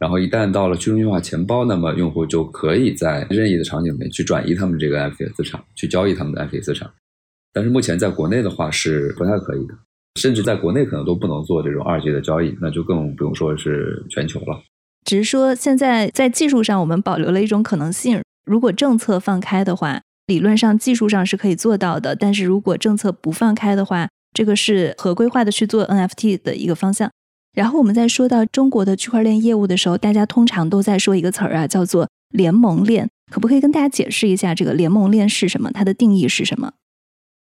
然后一旦到了去中心化钱包，那么用户就可以在任意的场景里面去转移他们这个 NFT 的资产，去交易他们的 NFT 资产。但是目前在国内的话是不太可以的。甚至在国内可能都不能做这种二级的交易，那就更不用说是全球了。只是说现在在技术上，我们保留了一种可能性。如果政策放开的话，理论上技术上是可以做到的。但是如果政策不放开的话，这个是合规化的去做 NFT 的一个方向。然后我们在说到中国的区块链业务的时候，大家通常都在说一个词儿啊，叫做联盟链。可不可以跟大家解释一下这个联盟链是什么？它的定义是什么？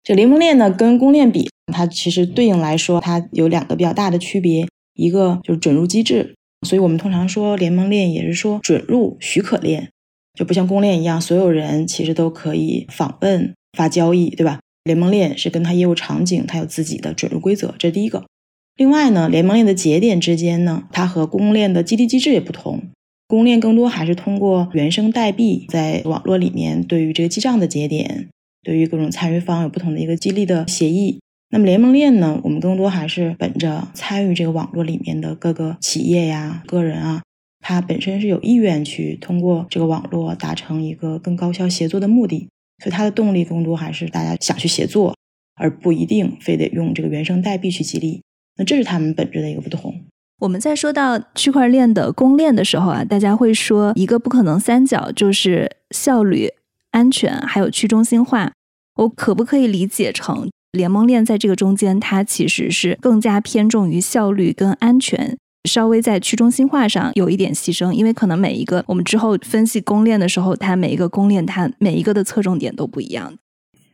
这联盟链呢，跟公链比，它其实对应来说，它有两个比较大的区别，一个就是准入机制，所以我们通常说联盟链也是说准入许可链，就不像公链一样，所有人其实都可以访问发交易，对吧？联盟链是跟它业务场景，它有自己的准入规则，这是第一个。另外呢，联盟链的节点之间呢，它和公链的激励机制也不同，公链更多还是通过原生代币在网络里面对于这个记账的节点。对于各种参与方有不同的一个激励的协议。那么联盟链呢？我们更多还是本着参与这个网络里面的各个企业呀、个人啊，他本身是有意愿去通过这个网络达成一个更高效协作的目的，所以它的动力更多还是大家想去协作，而不一定非得用这个原生代币去激励。那这是他们本质的一个不同。我们在说到区块链的公链的时候啊，大家会说一个不可能三角就是效率。安全，还有去中心化。我可不可以理解成联盟链在这个中间，它其实是更加偏重于效率跟安全，稍微在去中心化上有一点牺牲，因为可能每一个我们之后分析公链的时候，它每一个公链它每一个的侧重点都不一样。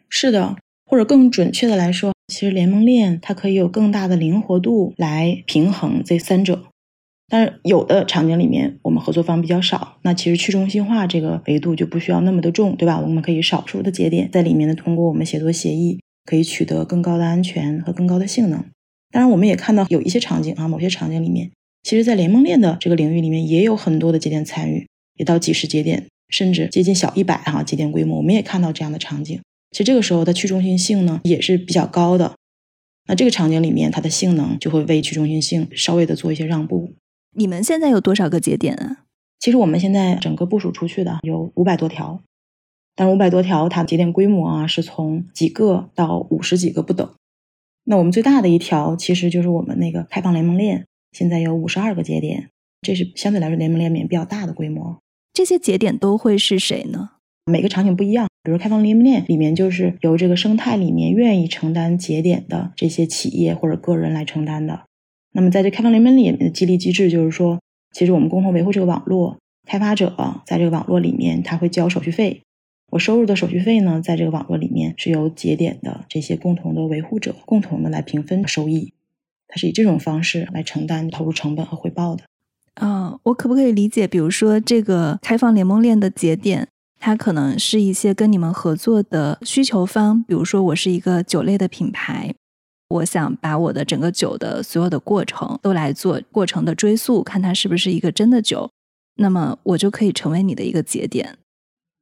是的，或者更准确的来说，其实联盟链它可以有更大的灵活度来平衡这三者。但是有的场景里面，我们合作方比较少，那其实去中心化这个维度就不需要那么的重，对吧？我们可以少数的节点在里面呢，通过我们协作协议，可以取得更高的安全和更高的性能。当然，我们也看到有一些场景啊，某些场景里面，其实在联盟链的这个领域里面，也有很多的节点参与，也到几十节点，甚至接近小一百哈节点规模。我们也看到这样的场景。其实这个时候的去中心性呢，也是比较高的。那这个场景里面，它的性能就会为去中心性稍微的做一些让步。你们现在有多少个节点啊？其实我们现在整个部署出去的有五百多条，但五百多条它节点规模啊是从几个到五十几个不等。那我们最大的一条其实就是我们那个开放联盟链，现在有五十二个节点，这是相对来说联盟链里面比较大的规模。这些节点都会是谁呢？每个场景不一样，比如开放联盟链里面就是由这个生态里面愿意承担节点的这些企业或者个人来承担的。那么，在这开放联盟里面的激励机制，就是说，其实我们共同维护这个网络，开发者在这个网络里面他会交手续费，我收入的手续费呢，在这个网络里面是由节点的这些共同的维护者共同的来平分收益，它是以这种方式来承担投入成本和回报的。啊，我可不可以理解，比如说这个开放联盟链的节点，它可能是一些跟你们合作的需求方，比如说我是一个酒类的品牌。我想把我的整个酒的所有的过程都来做过程的追溯，看它是不是一个真的酒，那么我就可以成为你的一个节点。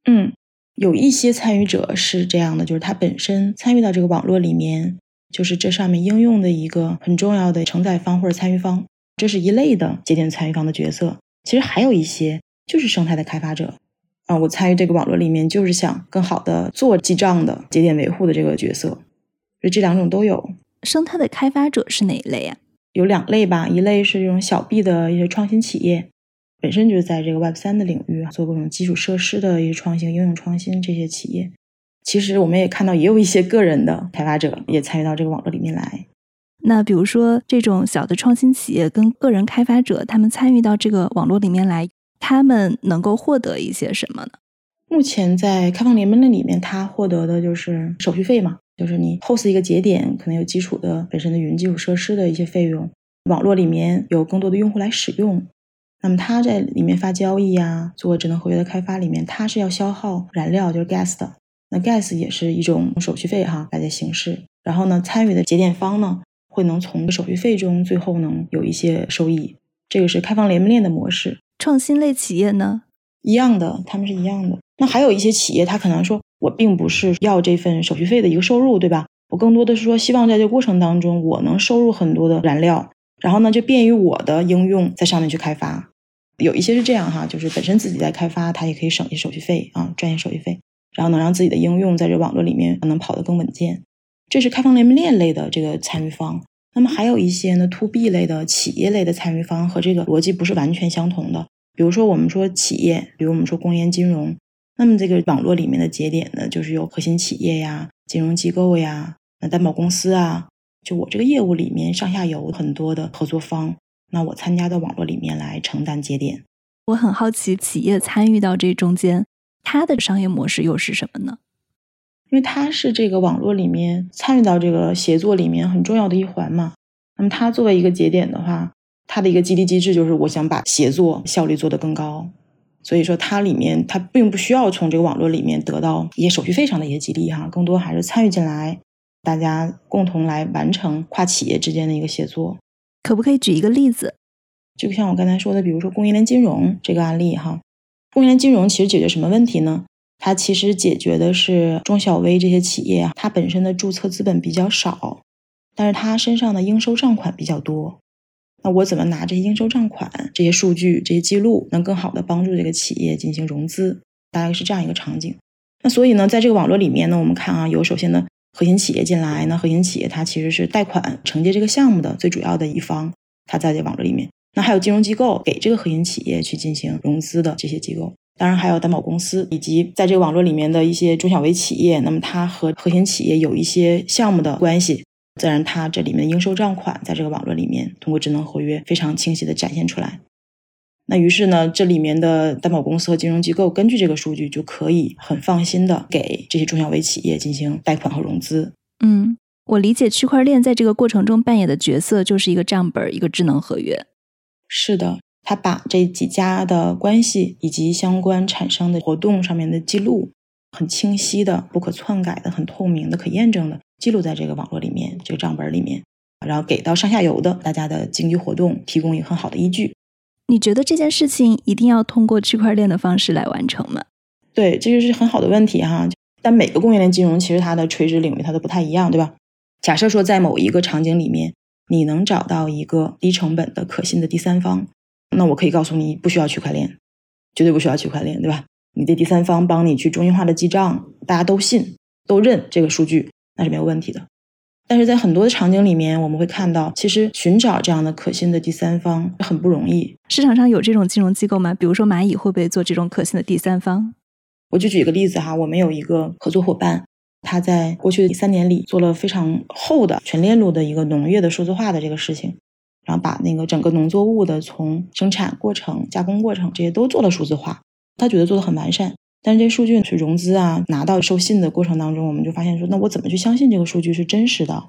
嗯，有一些参与者是这样的，就是他本身参与到这个网络里面，就是这上面应用的一个很重要的承载方或者参与方，这是一类的节点参与方的角色。其实还有一些就是生态的开发者啊，我参与这个网络里面就是想更好的做记账的节点维护的这个角色，所以这两种都有。生态的开发者是哪一类呀？有两类吧，一类是这种小 B 的一些创新企业，本身就是在这个 Web 三的领域做各种基础设施的一些创新、应用创新这些企业。其实我们也看到，也有一些个人的开发者也参与到这个网络里面来。那比如说这种小的创新企业跟个人开发者，他们参与到这个网络里面来，他们能够获得一些什么呢？目前在开放联盟那里面，他获得的就是手续费嘛。就是你 host 一个节点，可能有基础的本身的云基础设施的一些费用，网络里面有更多的用户来使用，那么它在里面发交易啊，做智能合约的开发里面，它是要消耗燃料，就是 gas 的。那 gas 也是一种手续费哈来的形式。然后呢，参与的节点方呢，会能从手续费中最后能有一些收益。这个是开放联盟链的模式。创新类企业呢，一样的，他们是一样的。那还有一些企业，他可能说。我并不是要这份手续费的一个收入，对吧？我更多的是说，希望在这个过程当中，我能收入很多的燃料，然后呢，就便于我的应用在上面去开发。有一些是这样哈，就是本身自己在开发，它也可以省一些手续费啊，赚一些手续费，然后能让自己的应用在这网络里面能跑得更稳健。这是开放联盟链类的这个参与方。那么还有一些呢，to B 类的企业类的参与方和这个逻辑不是完全相同的。比如说我们说企业，比如我们说工研金融。那么这个网络里面的节点呢，就是有核心企业呀、金融机构呀、那担保公司啊，就我这个业务里面上下游很多的合作方，那我参加到网络里面来承担节点。我很好奇，企业参与到这中间，它的商业模式又是什么呢？因为它是这个网络里面参与到这个协作里面很重要的一环嘛。那么它作为一个节点的话，它的一个激励机制就是我想把协作效率做得更高。所以说，它里面它并不需要从这个网络里面得到一些手续费上的一些激励哈，更多还是参与进来，大家共同来完成跨企业之间的一个协作。可不可以举一个例子？就像我刚才说的，比如说供应链金融这个案例哈，供应链金融其实解决什么问题呢？它其实解决的是中小微这些企业，它本身的注册资本比较少，但是它身上的应收账款比较多。那我怎么拿这些应收账款、这些数据、这些记录，能更好的帮助这个企业进行融资？大概是这样一个场景。那所以呢，在这个网络里面呢，我们看啊，有首先呢，核心企业进来，那核心企业它其实是贷款承接这个项目的最主要的一方，它在这网络里面。那还有金融机构给这个核心企业去进行融资的这些机构。当然还有担保公司，以及在这个网络里面的一些中小微企业。那么它和核心企业有一些项目的关系，自然它这里面的应收账款在这个网络里面通过智能合约非常清晰的展现出来。那于是呢，这里面的担保公司和金融机构根据这个数据就可以很放心的给这些中小微企业进行贷款和融资。嗯，我理解区块链在这个过程中扮演的角色就是一个账本，一个智能合约。是的。他把这几家的关系以及相关产生的活动上面的记录，很清晰的、不可篡改的、很透明的、可验证的记录在这个网络里面，这个账本里面，然后给到上下游的大家的经济活动提供一个很好的依据。你觉得这件事情一定要通过区块链的方式来完成吗？对，这就是很好的问题哈。但每个供应链金融其实它的垂直领域它都不太一样，对吧？假设说在某一个场景里面，你能找到一个低成本的可信的第三方。那我可以告诉你，不需要区块链，绝对不需要区块链，对吧？你的第三方帮你去中心化的记账，大家都信、都认这个数据，那是没有问题的。但是在很多的场景里面，我们会看到，其实寻找这样的可信的第三方很不容易。市场上有这种金融机构吗？比如说蚂蚁会不会做这种可信的第三方？我就举一个例子哈，我们有一个合作伙伴，他在过去的三年里做了非常厚的全链路的一个农业的数字化的这个事情。然后把那个整个农作物的从生产过程、加工过程这些都做了数字化，他觉得做的很完善。但是这数据去融资啊，拿到授信的过程当中，我们就发现说，那我怎么去相信这个数据是真实的？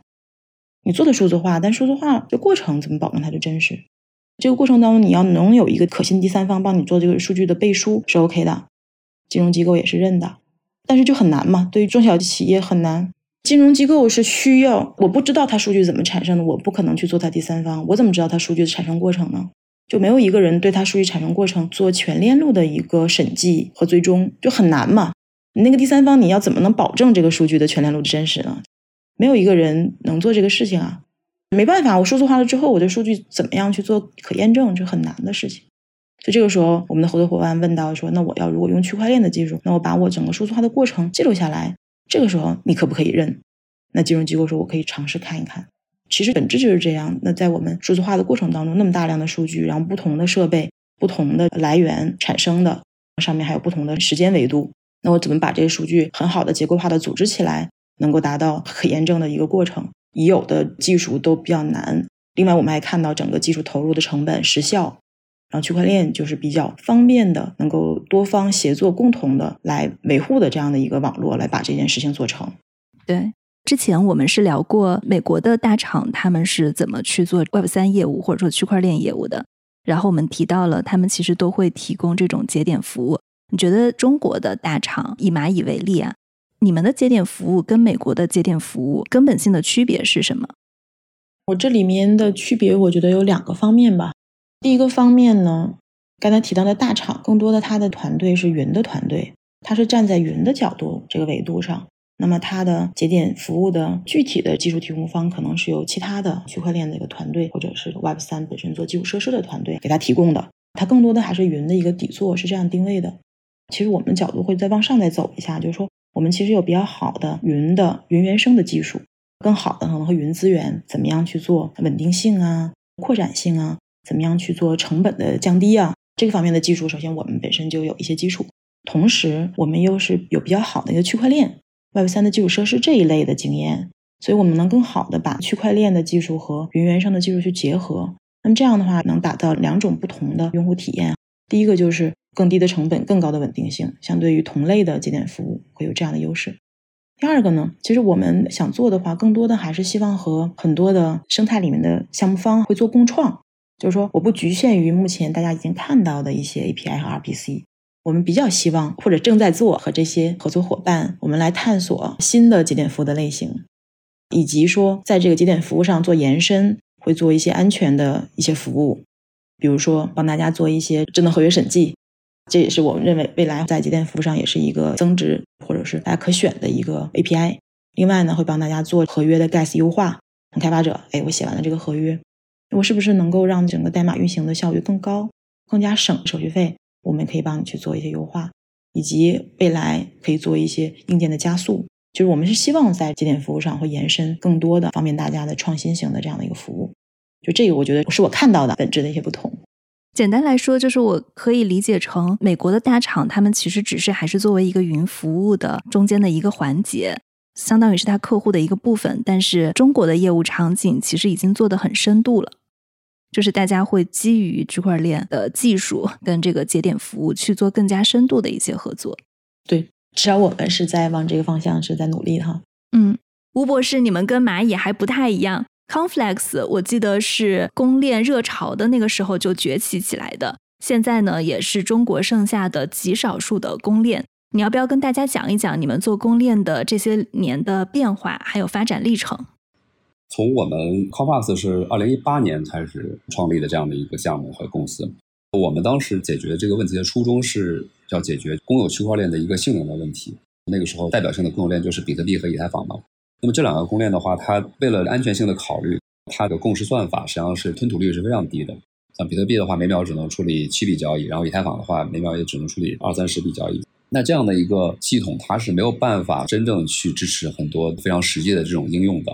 你做的数字化，但数字化这过程怎么保证它的真实？这个过程当中，你要能有一个可信第三方帮你做这个数据的背书是 OK 的，金融机构也是认的，但是就很难嘛，对于中小企业很难。金融机构是需要，我不知道它数据怎么产生的，我不可能去做它第三方，我怎么知道它数据的产生过程呢？就没有一个人对它数据产生过程做全链路的一个审计和追踪，就很难嘛。你那个第三方你要怎么能保证这个数据的全链路的真实呢？没有一个人能做这个事情啊，没办法，我数字化了之后，我的数据怎么样去做可验证，这很难的事情。所以这个时候，我们的合作伙伴问到说，那我要如果用区块链的技术，那我把我整个数字化的过程记录下来。这个时候你可不可以认？那金融机构说：“我可以尝试看一看。”其实本质就是这样。那在我们数字化的过程当中，那么大量的数据，然后不同的设备、不同的来源产生的，上面还有不同的时间维度。那我怎么把这些数据很好的结构化的组织起来，能够达到可验证的一个过程？已有的技术都比较难。另外，我们还看到整个技术投入的成本、时效。然后区块链就是比较方便的，能够多方协作、共同的来维护的这样的一个网络，来把这件事情做成。对，之前我们是聊过美国的大厂他们是怎么去做 Web 三业务或者说区块链业务的，然后我们提到了他们其实都会提供这种节点服务。你觉得中国的大厂以蚂蚁为例啊，你们的节点服务跟美国的节点服务根本性的区别是什么？我这里面的区别，我觉得有两个方面吧。第一个方面呢，刚才提到的大厂，更多的它的团队是云的团队，它是站在云的角度这个维度上。那么它的节点服务的具体的技术提供方，可能是由其他的区块链的一个团队，或者是 Web 三本身做基础设施的团队给它提供的。它更多的还是云的一个底座，是这样定位的。其实我们角度会再往上再走一下，就是说我们其实有比较好的云的云原生的技术，更好的可能和云资源怎么样去做稳定性啊、扩展性啊。怎么样去做成本的降低啊？这个方面的技术，首先我们本身就有一些基础，同时我们又是有比较好的一个区块链 Web 三的基础设施这一类的经验，所以我们能更好的把区块链的技术和云原生的技术去结合。那么这样的话，能打造两种不同的用户体验。第一个就是更低的成本、更高的稳定性，相对于同类的节点服务会有这样的优势。第二个呢，其实我们想做的话，更多的还是希望和很多的生态里面的项目方会做共创。就是说，我不局限于目前大家已经看到的一些 API 和 RPC，我们比较希望或者正在做和这些合作伙伴，我们来探索新的节点服务的类型，以及说在这个节点服务上做延伸，会做一些安全的一些服务，比如说帮大家做一些智能合约审计，这也是我们认为未来在节点服务上也是一个增值或者是大家可选的一个 API。另外呢，会帮大家做合约的 gas 优化，开发者，哎，我写完了这个合约。我是不是能够让整个代码运行的效率更高，更加省手续费？我们可以帮你去做一些优化，以及未来可以做一些硬件的加速。就是我们是希望在节点服务上会延伸更多的方便大家的创新型的这样的一个服务。就这个，我觉得是我看到的本质的一些不同。简单来说，就是我可以理解成美国的大厂，他们其实只是还是作为一个云服务的中间的一个环节，相当于是他客户的一个部分。但是中国的业务场景其实已经做得很深度了，就是大家会基于区块链的技术跟这个节点服务去做更加深度的一些合作。对，至少我们是在往这个方向是在努力的哈。嗯，吴博士，你们跟蚂蚁还不太一样。Conflex，我记得是公链热潮的那个时候就崛起起来的，现在呢也是中国剩下的极少数的公链。你要不要跟大家讲一讲你们做公链的这些年的变化还有发展历程？从我们 Conflex 是二零一八年开始创立的这样的一个项目和公司，我们当时解决这个问题的初衷是要解决公有区块链的一个性能的问题。那个时候代表性的公有链就是比特币和以太坊嘛。那么这两个公链的话，它为了安全性的考虑，它的共识算法实际上是吞吐率是非常低的。像比特币的话，每秒只能处理七笔交易，然后以太坊的话，每秒也只能处理二三十笔交易。那这样的一个系统，它是没有办法真正去支持很多非常实际的这种应用的。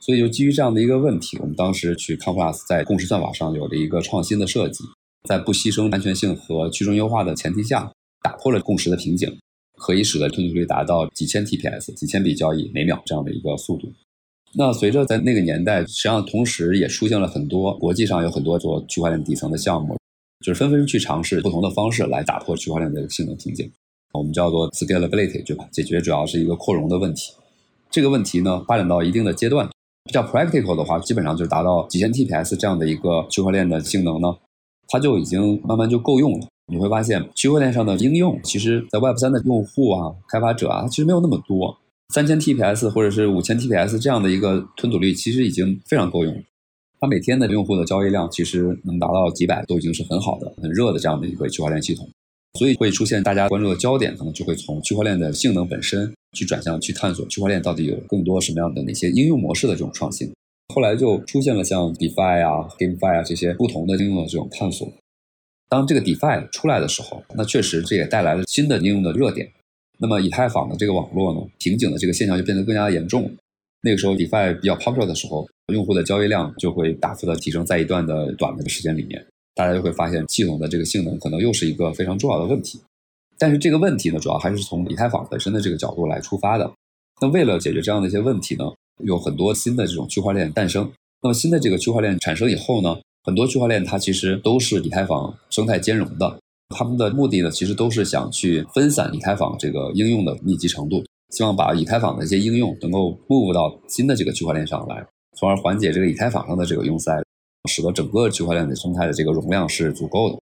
所以就基于这样的一个问题，我们当时去 Confluence 在共识算法上有了一个创新的设计，在不牺牲安全性和去中优化的前提下，打破了共识的瓶颈。可以使得吞吐率达到几千 TPS、几千笔交易每秒这样的一个速度。那随着在那个年代，实际上同时也出现了很多国际上有很多做区块链底层的项目，就是纷纷去尝试不同的方式来打破区块链的性能瓶颈。我们叫做 scalability，就解决主要是一个扩容的问题。这个问题呢，发展到一定的阶段，比较 practical 的话，基本上就达到几千 TPS 这样的一个区块链的性能呢，它就已经慢慢就够用了。你会发现，区块链上的应用，其实，在 Web 三的用户啊、开发者啊，其实没有那么多。三千 TPS 或者是五千 TPS 这样的一个吞吐率，其实已经非常够用了。它每天的用户的交易量，其实能达到几百，都已经是很好的、很热的这样的一个区块链系统。所以会出现大家关注的焦点，可能就会从区块链的性能本身，去转向去探索区块链到底有更多什么样的哪些应用模式的这种创新。后来就出现了像 DeFi 啊、GameFi 啊这些不同的应用的这种探索。当这个 DeFi 出来的时候，那确实这也带来了新的应用的热点。那么以太坊的这个网络呢，瓶颈的这个现象就变得更加严重。那个时候 DeFi 比较 popular 的时候，用户的交易量就会大幅的提升，在一段的短的时间里面，大家就会发现系统的这个性能可能又是一个非常重要的问题。但是这个问题呢，主要还是从以太坊本身的这个角度来出发的。那为了解决这样的一些问题呢，有很多新的这种区块链诞生。那么新的这个区块链产生以后呢？很多区块链它其实都是以太坊生态兼容的，他们的目的呢，其实都是想去分散以太坊这个应用的密集程度，希望把以太坊的一些应用能够 move 到新的这个区块链上来，从而缓解这个以太坊上的这个拥塞，使得整个区块链的生态的这个容量是足够的。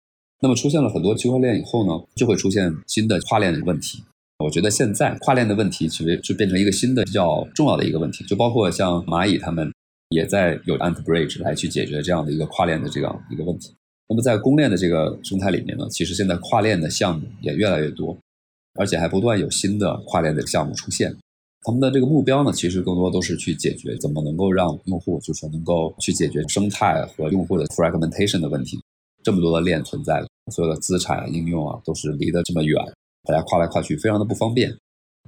那么出现了很多区块链以后呢，就会出现新的跨链的问题。我觉得现在跨链的问题其实就变成一个新的比较重要的一个问题，就包括像蚂蚁他们。也在有 Ant Bridge 来去解决这样的一个跨链的这样一个问题。那么在公链的这个生态里面呢，其实现在跨链的项目也越来越多，而且还不断有新的跨链的项目出现。他们的这个目标呢，其实更多都是去解决怎么能够让用户就是说能够去解决生态和用户的 fragmentation 的问题。这么多的链存在，所有的资产、应用啊都是离得这么远，大家跨来跨去非常的不方便。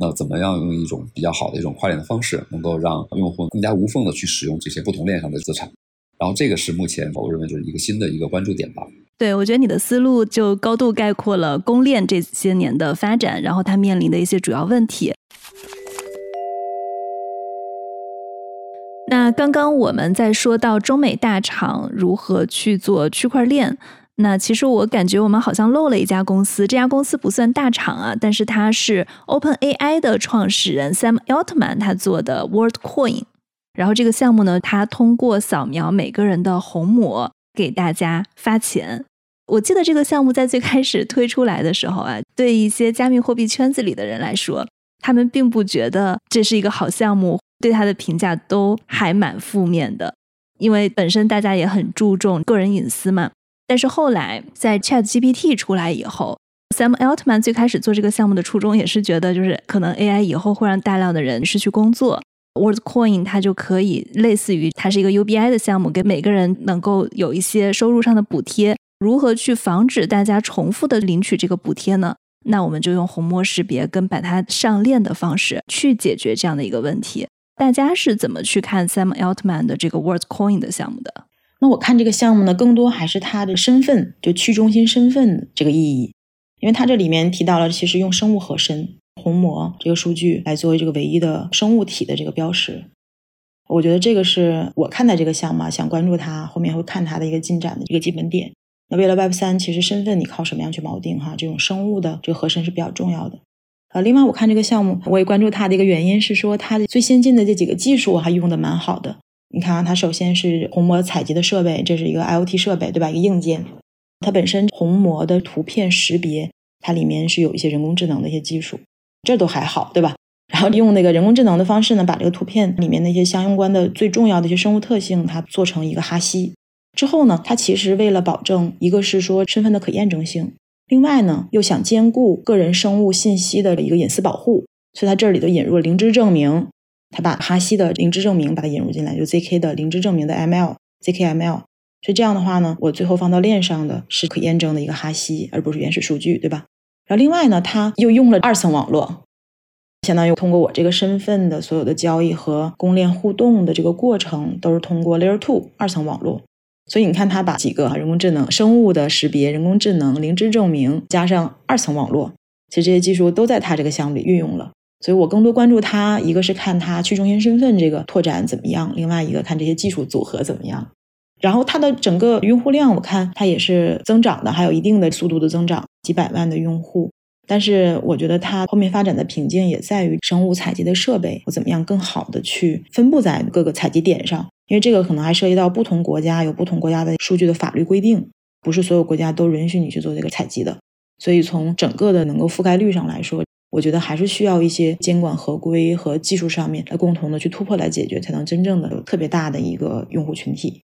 那怎么样用一种比较好的一种跨链的方式，能够让用户更加无缝的去使用这些不同链上的资产？然后这个是目前我认为就是一个新的一个关注点吧。对，我觉得你的思路就高度概括了公链这些年的发展，然后它面临的一些主要问题。那刚刚我们在说到中美大厂如何去做区块链。那其实我感觉我们好像漏了一家公司，这家公司不算大厂啊，但是它是 Open AI 的创始人 Sam Altman 他做的 WorldCoin，然后这个项目呢，他通过扫描每个人的虹膜给大家发钱。我记得这个项目在最开始推出来的时候啊，对一些加密货币圈子里的人来说，他们并不觉得这是一个好项目，对他的评价都还蛮负面的，因为本身大家也很注重个人隐私嘛。但是后来，在 Chat GPT 出来以后，Sam Altman 最开始做这个项目的初衷也是觉得，就是可能 AI 以后会让大量的人失去工作。WorldCoin 它就可以类似于它是一个 UBI 的项目，给每个人能够有一些收入上的补贴。如何去防止大家重复的领取这个补贴呢？那我们就用虹膜识别跟把它上链的方式去解决这样的一个问题。大家是怎么去看 Sam Altman 的这个 WorldCoin 的项目的？那我看这个项目呢，更多还是它的身份，就去中心身份这个意义，因为它这里面提到了，其实用生物核身虹膜这个数据来作为这个唯一的生物体的这个标识。我觉得这个是我看待这个项目想关注它，后面会看它的一个进展的一个基本点。那为了 Web 三，其实身份你靠什么样去锚定哈？这种生物的这个核身是比较重要的。呃，另外我看这个项目，我也关注它的一个原因是说，它的最先进的这几个技术还用的蛮好的。你看啊，它首先是虹膜采集的设备，这是一个 IoT 设备，对吧？一个硬件。它本身虹膜的图片识别，它里面是有一些人工智能的一些技术，这都还好，对吧？然后用那个人工智能的方式呢，把这个图片里面的一些相关的最重要的一些生物特性，它做成一个哈希。之后呢，它其实为了保证一个是说身份的可验证性，另外呢又想兼顾个人生物信息的一个隐私保护，所以它这里头引入了零知证明，它把哈希的零知证明把它引入进来，就 zk 的零知证明的 ml，zkml。所以这样的话呢，我最后放到链上的是可验证的一个哈希，而不是原始数据，对吧？然后另外呢，它又用了二层网络。相当于通过我这个身份的所有的交易和公链互动的这个过程，都是通过 Layer Two 二层网络。所以你看，它把几个人工智能、生物的识别、人工智能、零知证明加上二层网络，其实这些技术都在它这个项目里运用了。所以我更多关注它，一个是看它去中心身份这个拓展怎么样，另外一个看这些技术组合怎么样。然后它的整个用户量，我看它也是增长的，还有一定的速度的增长，几百万的用户。但是我觉得它后面发展的瓶颈也在于生物采集的设备，我怎么样更好的去分布在各个采集点上？因为这个可能还涉及到不同国家有不同国家的数据的法律规定，不是所有国家都允许你去做这个采集的。所以从整个的能够覆盖率上来说，我觉得还是需要一些监管合规和技术上面来共同的去突破来解决，才能真正的有特别大的一个用户群体。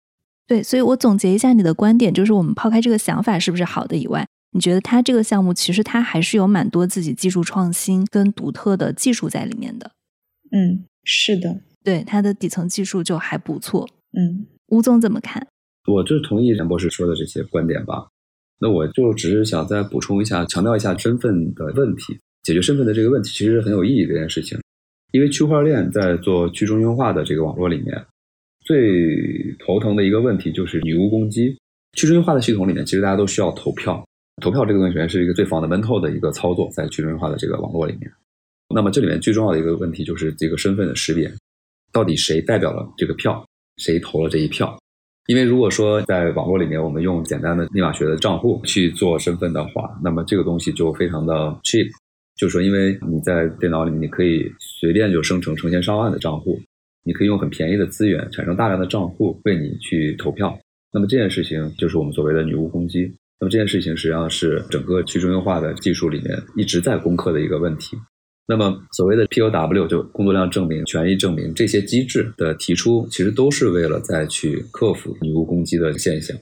对，所以我总结一下你的观点，就是我们抛开这个想法是不是好的以外。你觉得它这个项目其实它还是有蛮多自己技术创新跟独特的技术在里面的。嗯，是的，对它的底层技术就还不错。嗯，吴总怎么看？我就同意杨博士说的这些观点吧。那我就只是想再补充一下，强调一下身份的问题，解决身份的这个问题其实很有意义这件事情。因为区块链在做去中心化的这个网络里面，最头疼的一个问题就是女巫攻击。去中心化的系统里面，其实大家都需要投票。投票这个东西是一个最 fundamental 的一个操作，在去中心化的这个网络里面。那么这里面最重要的一个问题就是这个身份的识别，到底谁代表了这个票，谁投了这一票？因为如果说在网络里面我们用简单的密码学的账户去做身份的话，那么这个东西就非常的 cheap，就是说因为你在电脑里面你可以随便就生成成千上万的账户，你可以用很便宜的资源产生大量的账户为你去投票，那么这件事情就是我们所谓的女巫攻击。那么这件事情实际上是整个去中心化的技术里面一直在攻克的一个问题。那么所谓的 POW 就工作量证明、权益证明这些机制的提出，其实都是为了再去克服女巫攻击的现象。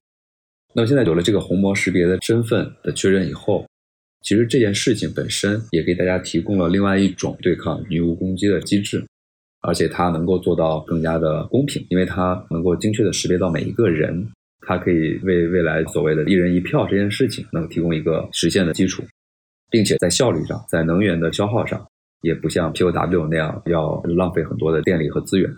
那么现在有了这个虹膜识别的身份的确认以后，其实这件事情本身也给大家提供了另外一种对抗女巫攻击的机制，而且它能够做到更加的公平，因为它能够精确的识别到每一个人。它可以为未来所谓的一人一票这件事情能提供一个实现的基础，并且在效率上，在能源的消耗上，也不像 POW 那样要浪费很多的电力和资源。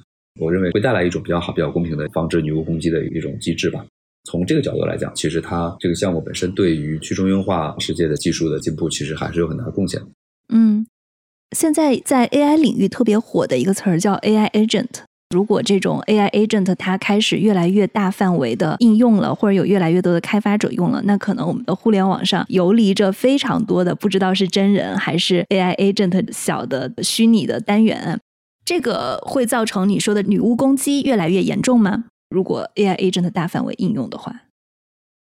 我认为会带来一种比较好、比较公平的防止女巫攻击的一种机制吧。从这个角度来讲，其实它这个项目本身对于去中心化世界的技术的进步，其实还是有很大的贡献。嗯，现在在 AI 领域特别火的一个词儿叫 AI Agent。如果这种 AI agent 它开始越来越大范围的应用了，或者有越来越多的开发者用了，那可能我们的互联网上游离着非常多的不知道是真人还是 AI agent 小的虚拟的单元，这个会造成你说的女巫攻击越来越严重吗？如果 AI agent 大范围应用的话，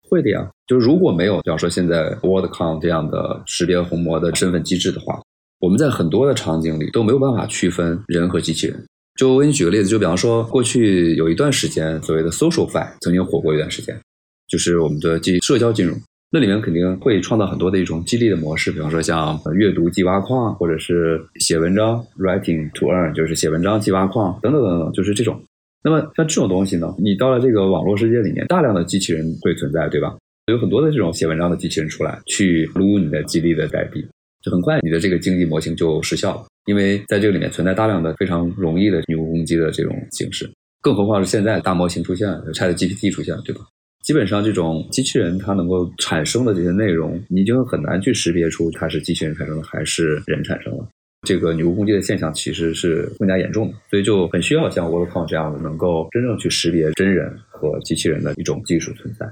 会的呀。就是如果没有，比方说现在 wordcon 这样的识别虹膜的身份机制的话，我们在很多的场景里都没有办法区分人和机器人。就我给你举个例子，就比方说，过去有一段时间，所谓的 SocialFi 曾经火过一段时间，就是我们的基社交金融，那里面肯定会创造很多的一种激励的模式，比方说像阅读即挖矿，或者是写文章 Writing to Earn，就是写文章即挖矿等等等等，就是这种。那么像这种东西呢，你到了这个网络世界里面，大量的机器人会存在，对吧？有很多的这种写文章的机器人出来，去撸你的激励的代币。就很快，你的这个经济模型就失效了，因为在这个里面存在大量的非常容易的女巫攻击的这种形式。更何况是现在大模型出现了，ChatGPT 出现了，对吧？基本上这种机器人它能够产生的这些内容，你已经很难去识别出它是机器人产生的还是人产生的。这个女巫攻击的现象其实是更加严重的，所以就很需要像 WorldCom 这样的能够真正去识别真人和机器人的一种技术存在。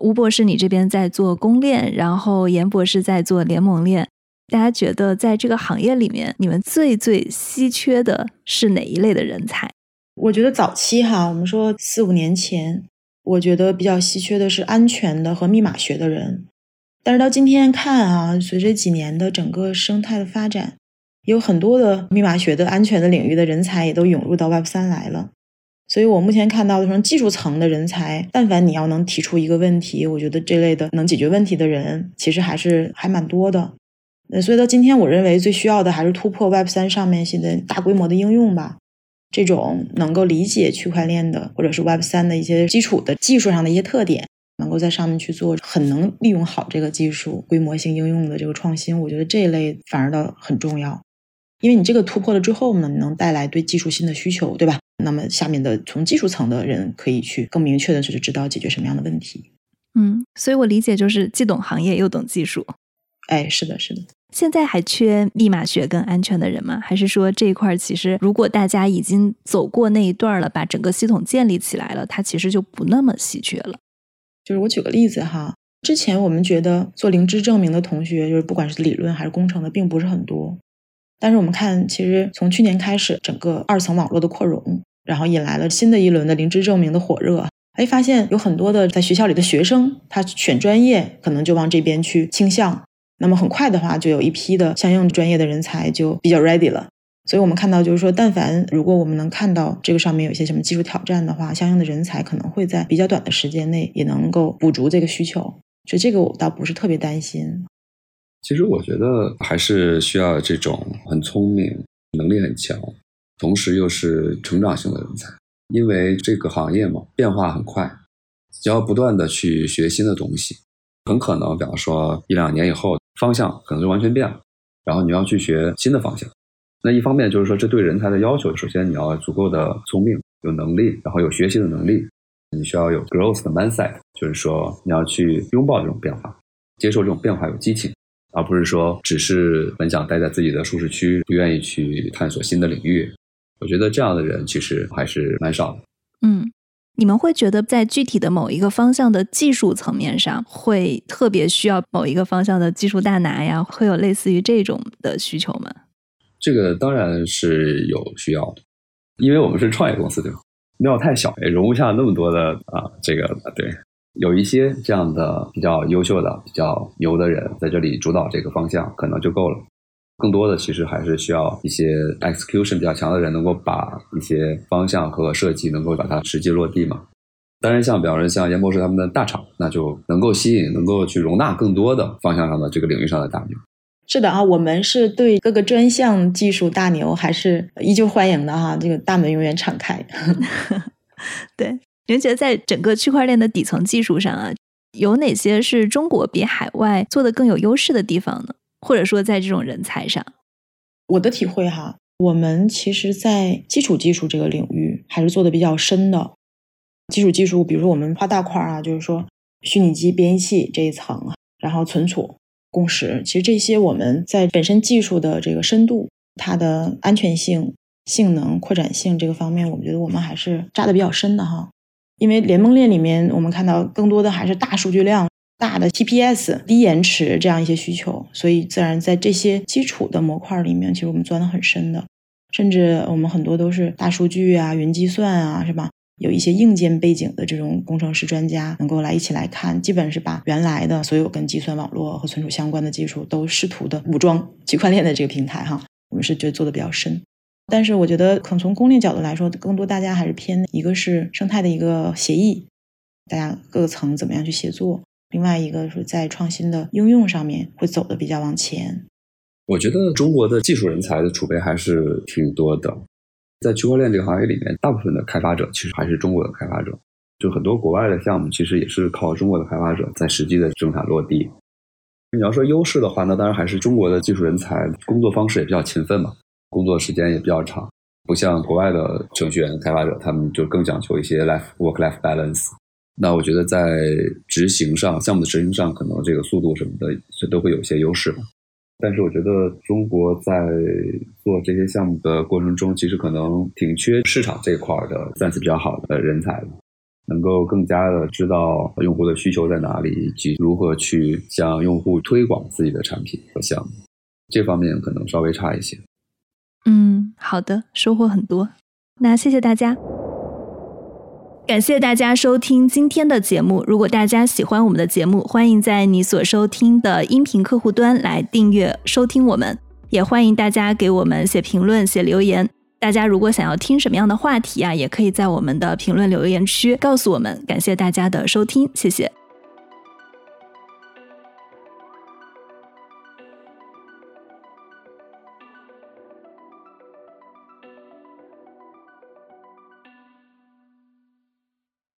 吴博士，你这边在做公链，然后严博士在做联盟链，大家觉得在这个行业里面，你们最最稀缺的是哪一类的人才？我觉得早期哈，我们说四五年前，我觉得比较稀缺的是安全的和密码学的人，但是到今天看啊，随着几年的整个生态的发展。有很多的密码学的安全的领域的人才也都涌入到 Web 三来了，所以我目前看到的从技术层的人才，但凡你要能提出一个问题，我觉得这类的能解决问题的人，其实还是还蛮多的。那所以到今天，我认为最需要的还是突破 Web 三上面现在大规模的应用吧。这种能够理解区块链的，或者是 Web 三的一些基础的技术上的一些特点，能够在上面去做很能利用好这个技术规模性应用的这个创新，我觉得这一类反而倒很重要。因为你这个突破了之后呢，能带来对技术新的需求，对吧？那么下面的从技术层的人可以去更明确的去知道解决什么样的问题。嗯，所以我理解就是既懂行业又懂技术。哎，是的，是的。现在还缺密码学跟安全的人吗？还是说这一块其实如果大家已经走过那一段了，把整个系统建立起来了，它其实就不那么稀缺了。就是我举个例子哈，之前我们觉得做灵芝证明的同学，就是不管是理论还是工程的，并不是很多。但是我们看，其实从去年开始，整个二层网络的扩容，然后引来了新的一轮的灵芝证明的火热。哎，发现有很多的在学校里的学生，他选专业可能就往这边去倾向。那么很快的话，就有一批的相应专业的人才就比较 ready 了。所以我们看到，就是说，但凡如果我们能看到这个上面有一些什么技术挑战的话，相应的人才可能会在比较短的时间内也能够补足这个需求。所以这个我倒不是特别担心。其实我觉得还是需要这种很聪明、能力很强，同时又是成长型的人才。因为这个行业嘛，变化很快，只要不断的去学新的东西，很可能，比方说一两年以后，方向可能就完全变了。然后你要去学新的方向，那一方面就是说，这对人才的要求，首先你要足够的聪明、有能力，然后有学习的能力，你需要有 growth 的 mindset，就是说你要去拥抱这种变化，接受这种变化，有激情。而不是说只是很想待在自己的舒适区，不愿意去探索新的领域。我觉得这样的人其实还是蛮少的。嗯，你们会觉得在具体的某一个方向的技术层面上，会特别需要某一个方向的技术大拿呀？会有类似于这种的需求吗？这个当然是有需要的，因为我们是创业公司，对吧？庙太小，也容不下那么多的啊，这个对。有一些这样的比较优秀的、比较牛的人在这里主导这个方向，可能就够了。更多的其实还是需要一些 execution 比较强的人，能够把一些方向和设计能够把它实际落地嘛。当然，像比方说像严博士他们的大厂，那就能够吸引、能够去容纳更多的方向上的这个领域上的大牛。是的啊，我们是对各个专项技术大牛还是依旧欢迎的哈，这个大门永远敞开。对。你们觉得在整个区块链的底层技术上啊，有哪些是中国比海外做的更有优势的地方呢？或者说在这种人才上，我的体会哈，我们其实，在基础技术这个领域还是做的比较深的。基础技术，比如说我们画大块啊，就是说虚拟机编译器这一层，然后存储、共识，其实这些我们在本身技术的这个深度、它的安全性、性能、扩展性这个方面，我们觉得我们还是扎的比较深的哈。因为联盟链里面，我们看到更多的还是大数据量、大的 TPS、低延迟这样一些需求，所以自然在这些基础的模块里面，其实我们钻的很深的。甚至我们很多都是大数据啊、云计算啊，是吧？有一些硬件背景的这种工程师专家能够来一起来看，基本是把原来的所有跟计算网络和存储相关的技术都试图的武装区块链的这个平台哈。我们是觉得做的比较深。但是我觉得，可能从功利角度来说，更多大家还是偏一个是生态的一个协议，大家各个层怎么样去协作；另外一个是在创新的应用上面会走的比较往前。我觉得中国的技术人才的储备还是挺多的，在区块链这个行业里面，大部分的开发者其实还是中国的开发者，就很多国外的项目其实也是靠中国的开发者在实际的生产落地。你要说优势的话，那当然还是中国的技术人才工作方式也比较勤奋嘛。工作时间也比较长，不像国外的程序员开发者，他们就更讲求一些 life work life balance。那我觉得在执行上，项目的执行上，可能这个速度什么的，这都会有些优势吧。但是我觉得中国在做这些项目的过程中，其实可能挺缺市场这块的 sense 比较好的人才的，能够更加的知道用户的需求在哪里，以及如何去向用户推广自己的产品和项目，这方面可能稍微差一些。嗯，好的，收获很多。那谢谢大家。感谢大家收听今天的节目。如果大家喜欢我们的节目，欢迎在你所收听的音频客户端来订阅收听我们。也欢迎大家给我们写评论、写留言。大家如果想要听什么样的话题啊，也可以在我们的评论留言区告诉我们。感谢大家的收听，谢谢。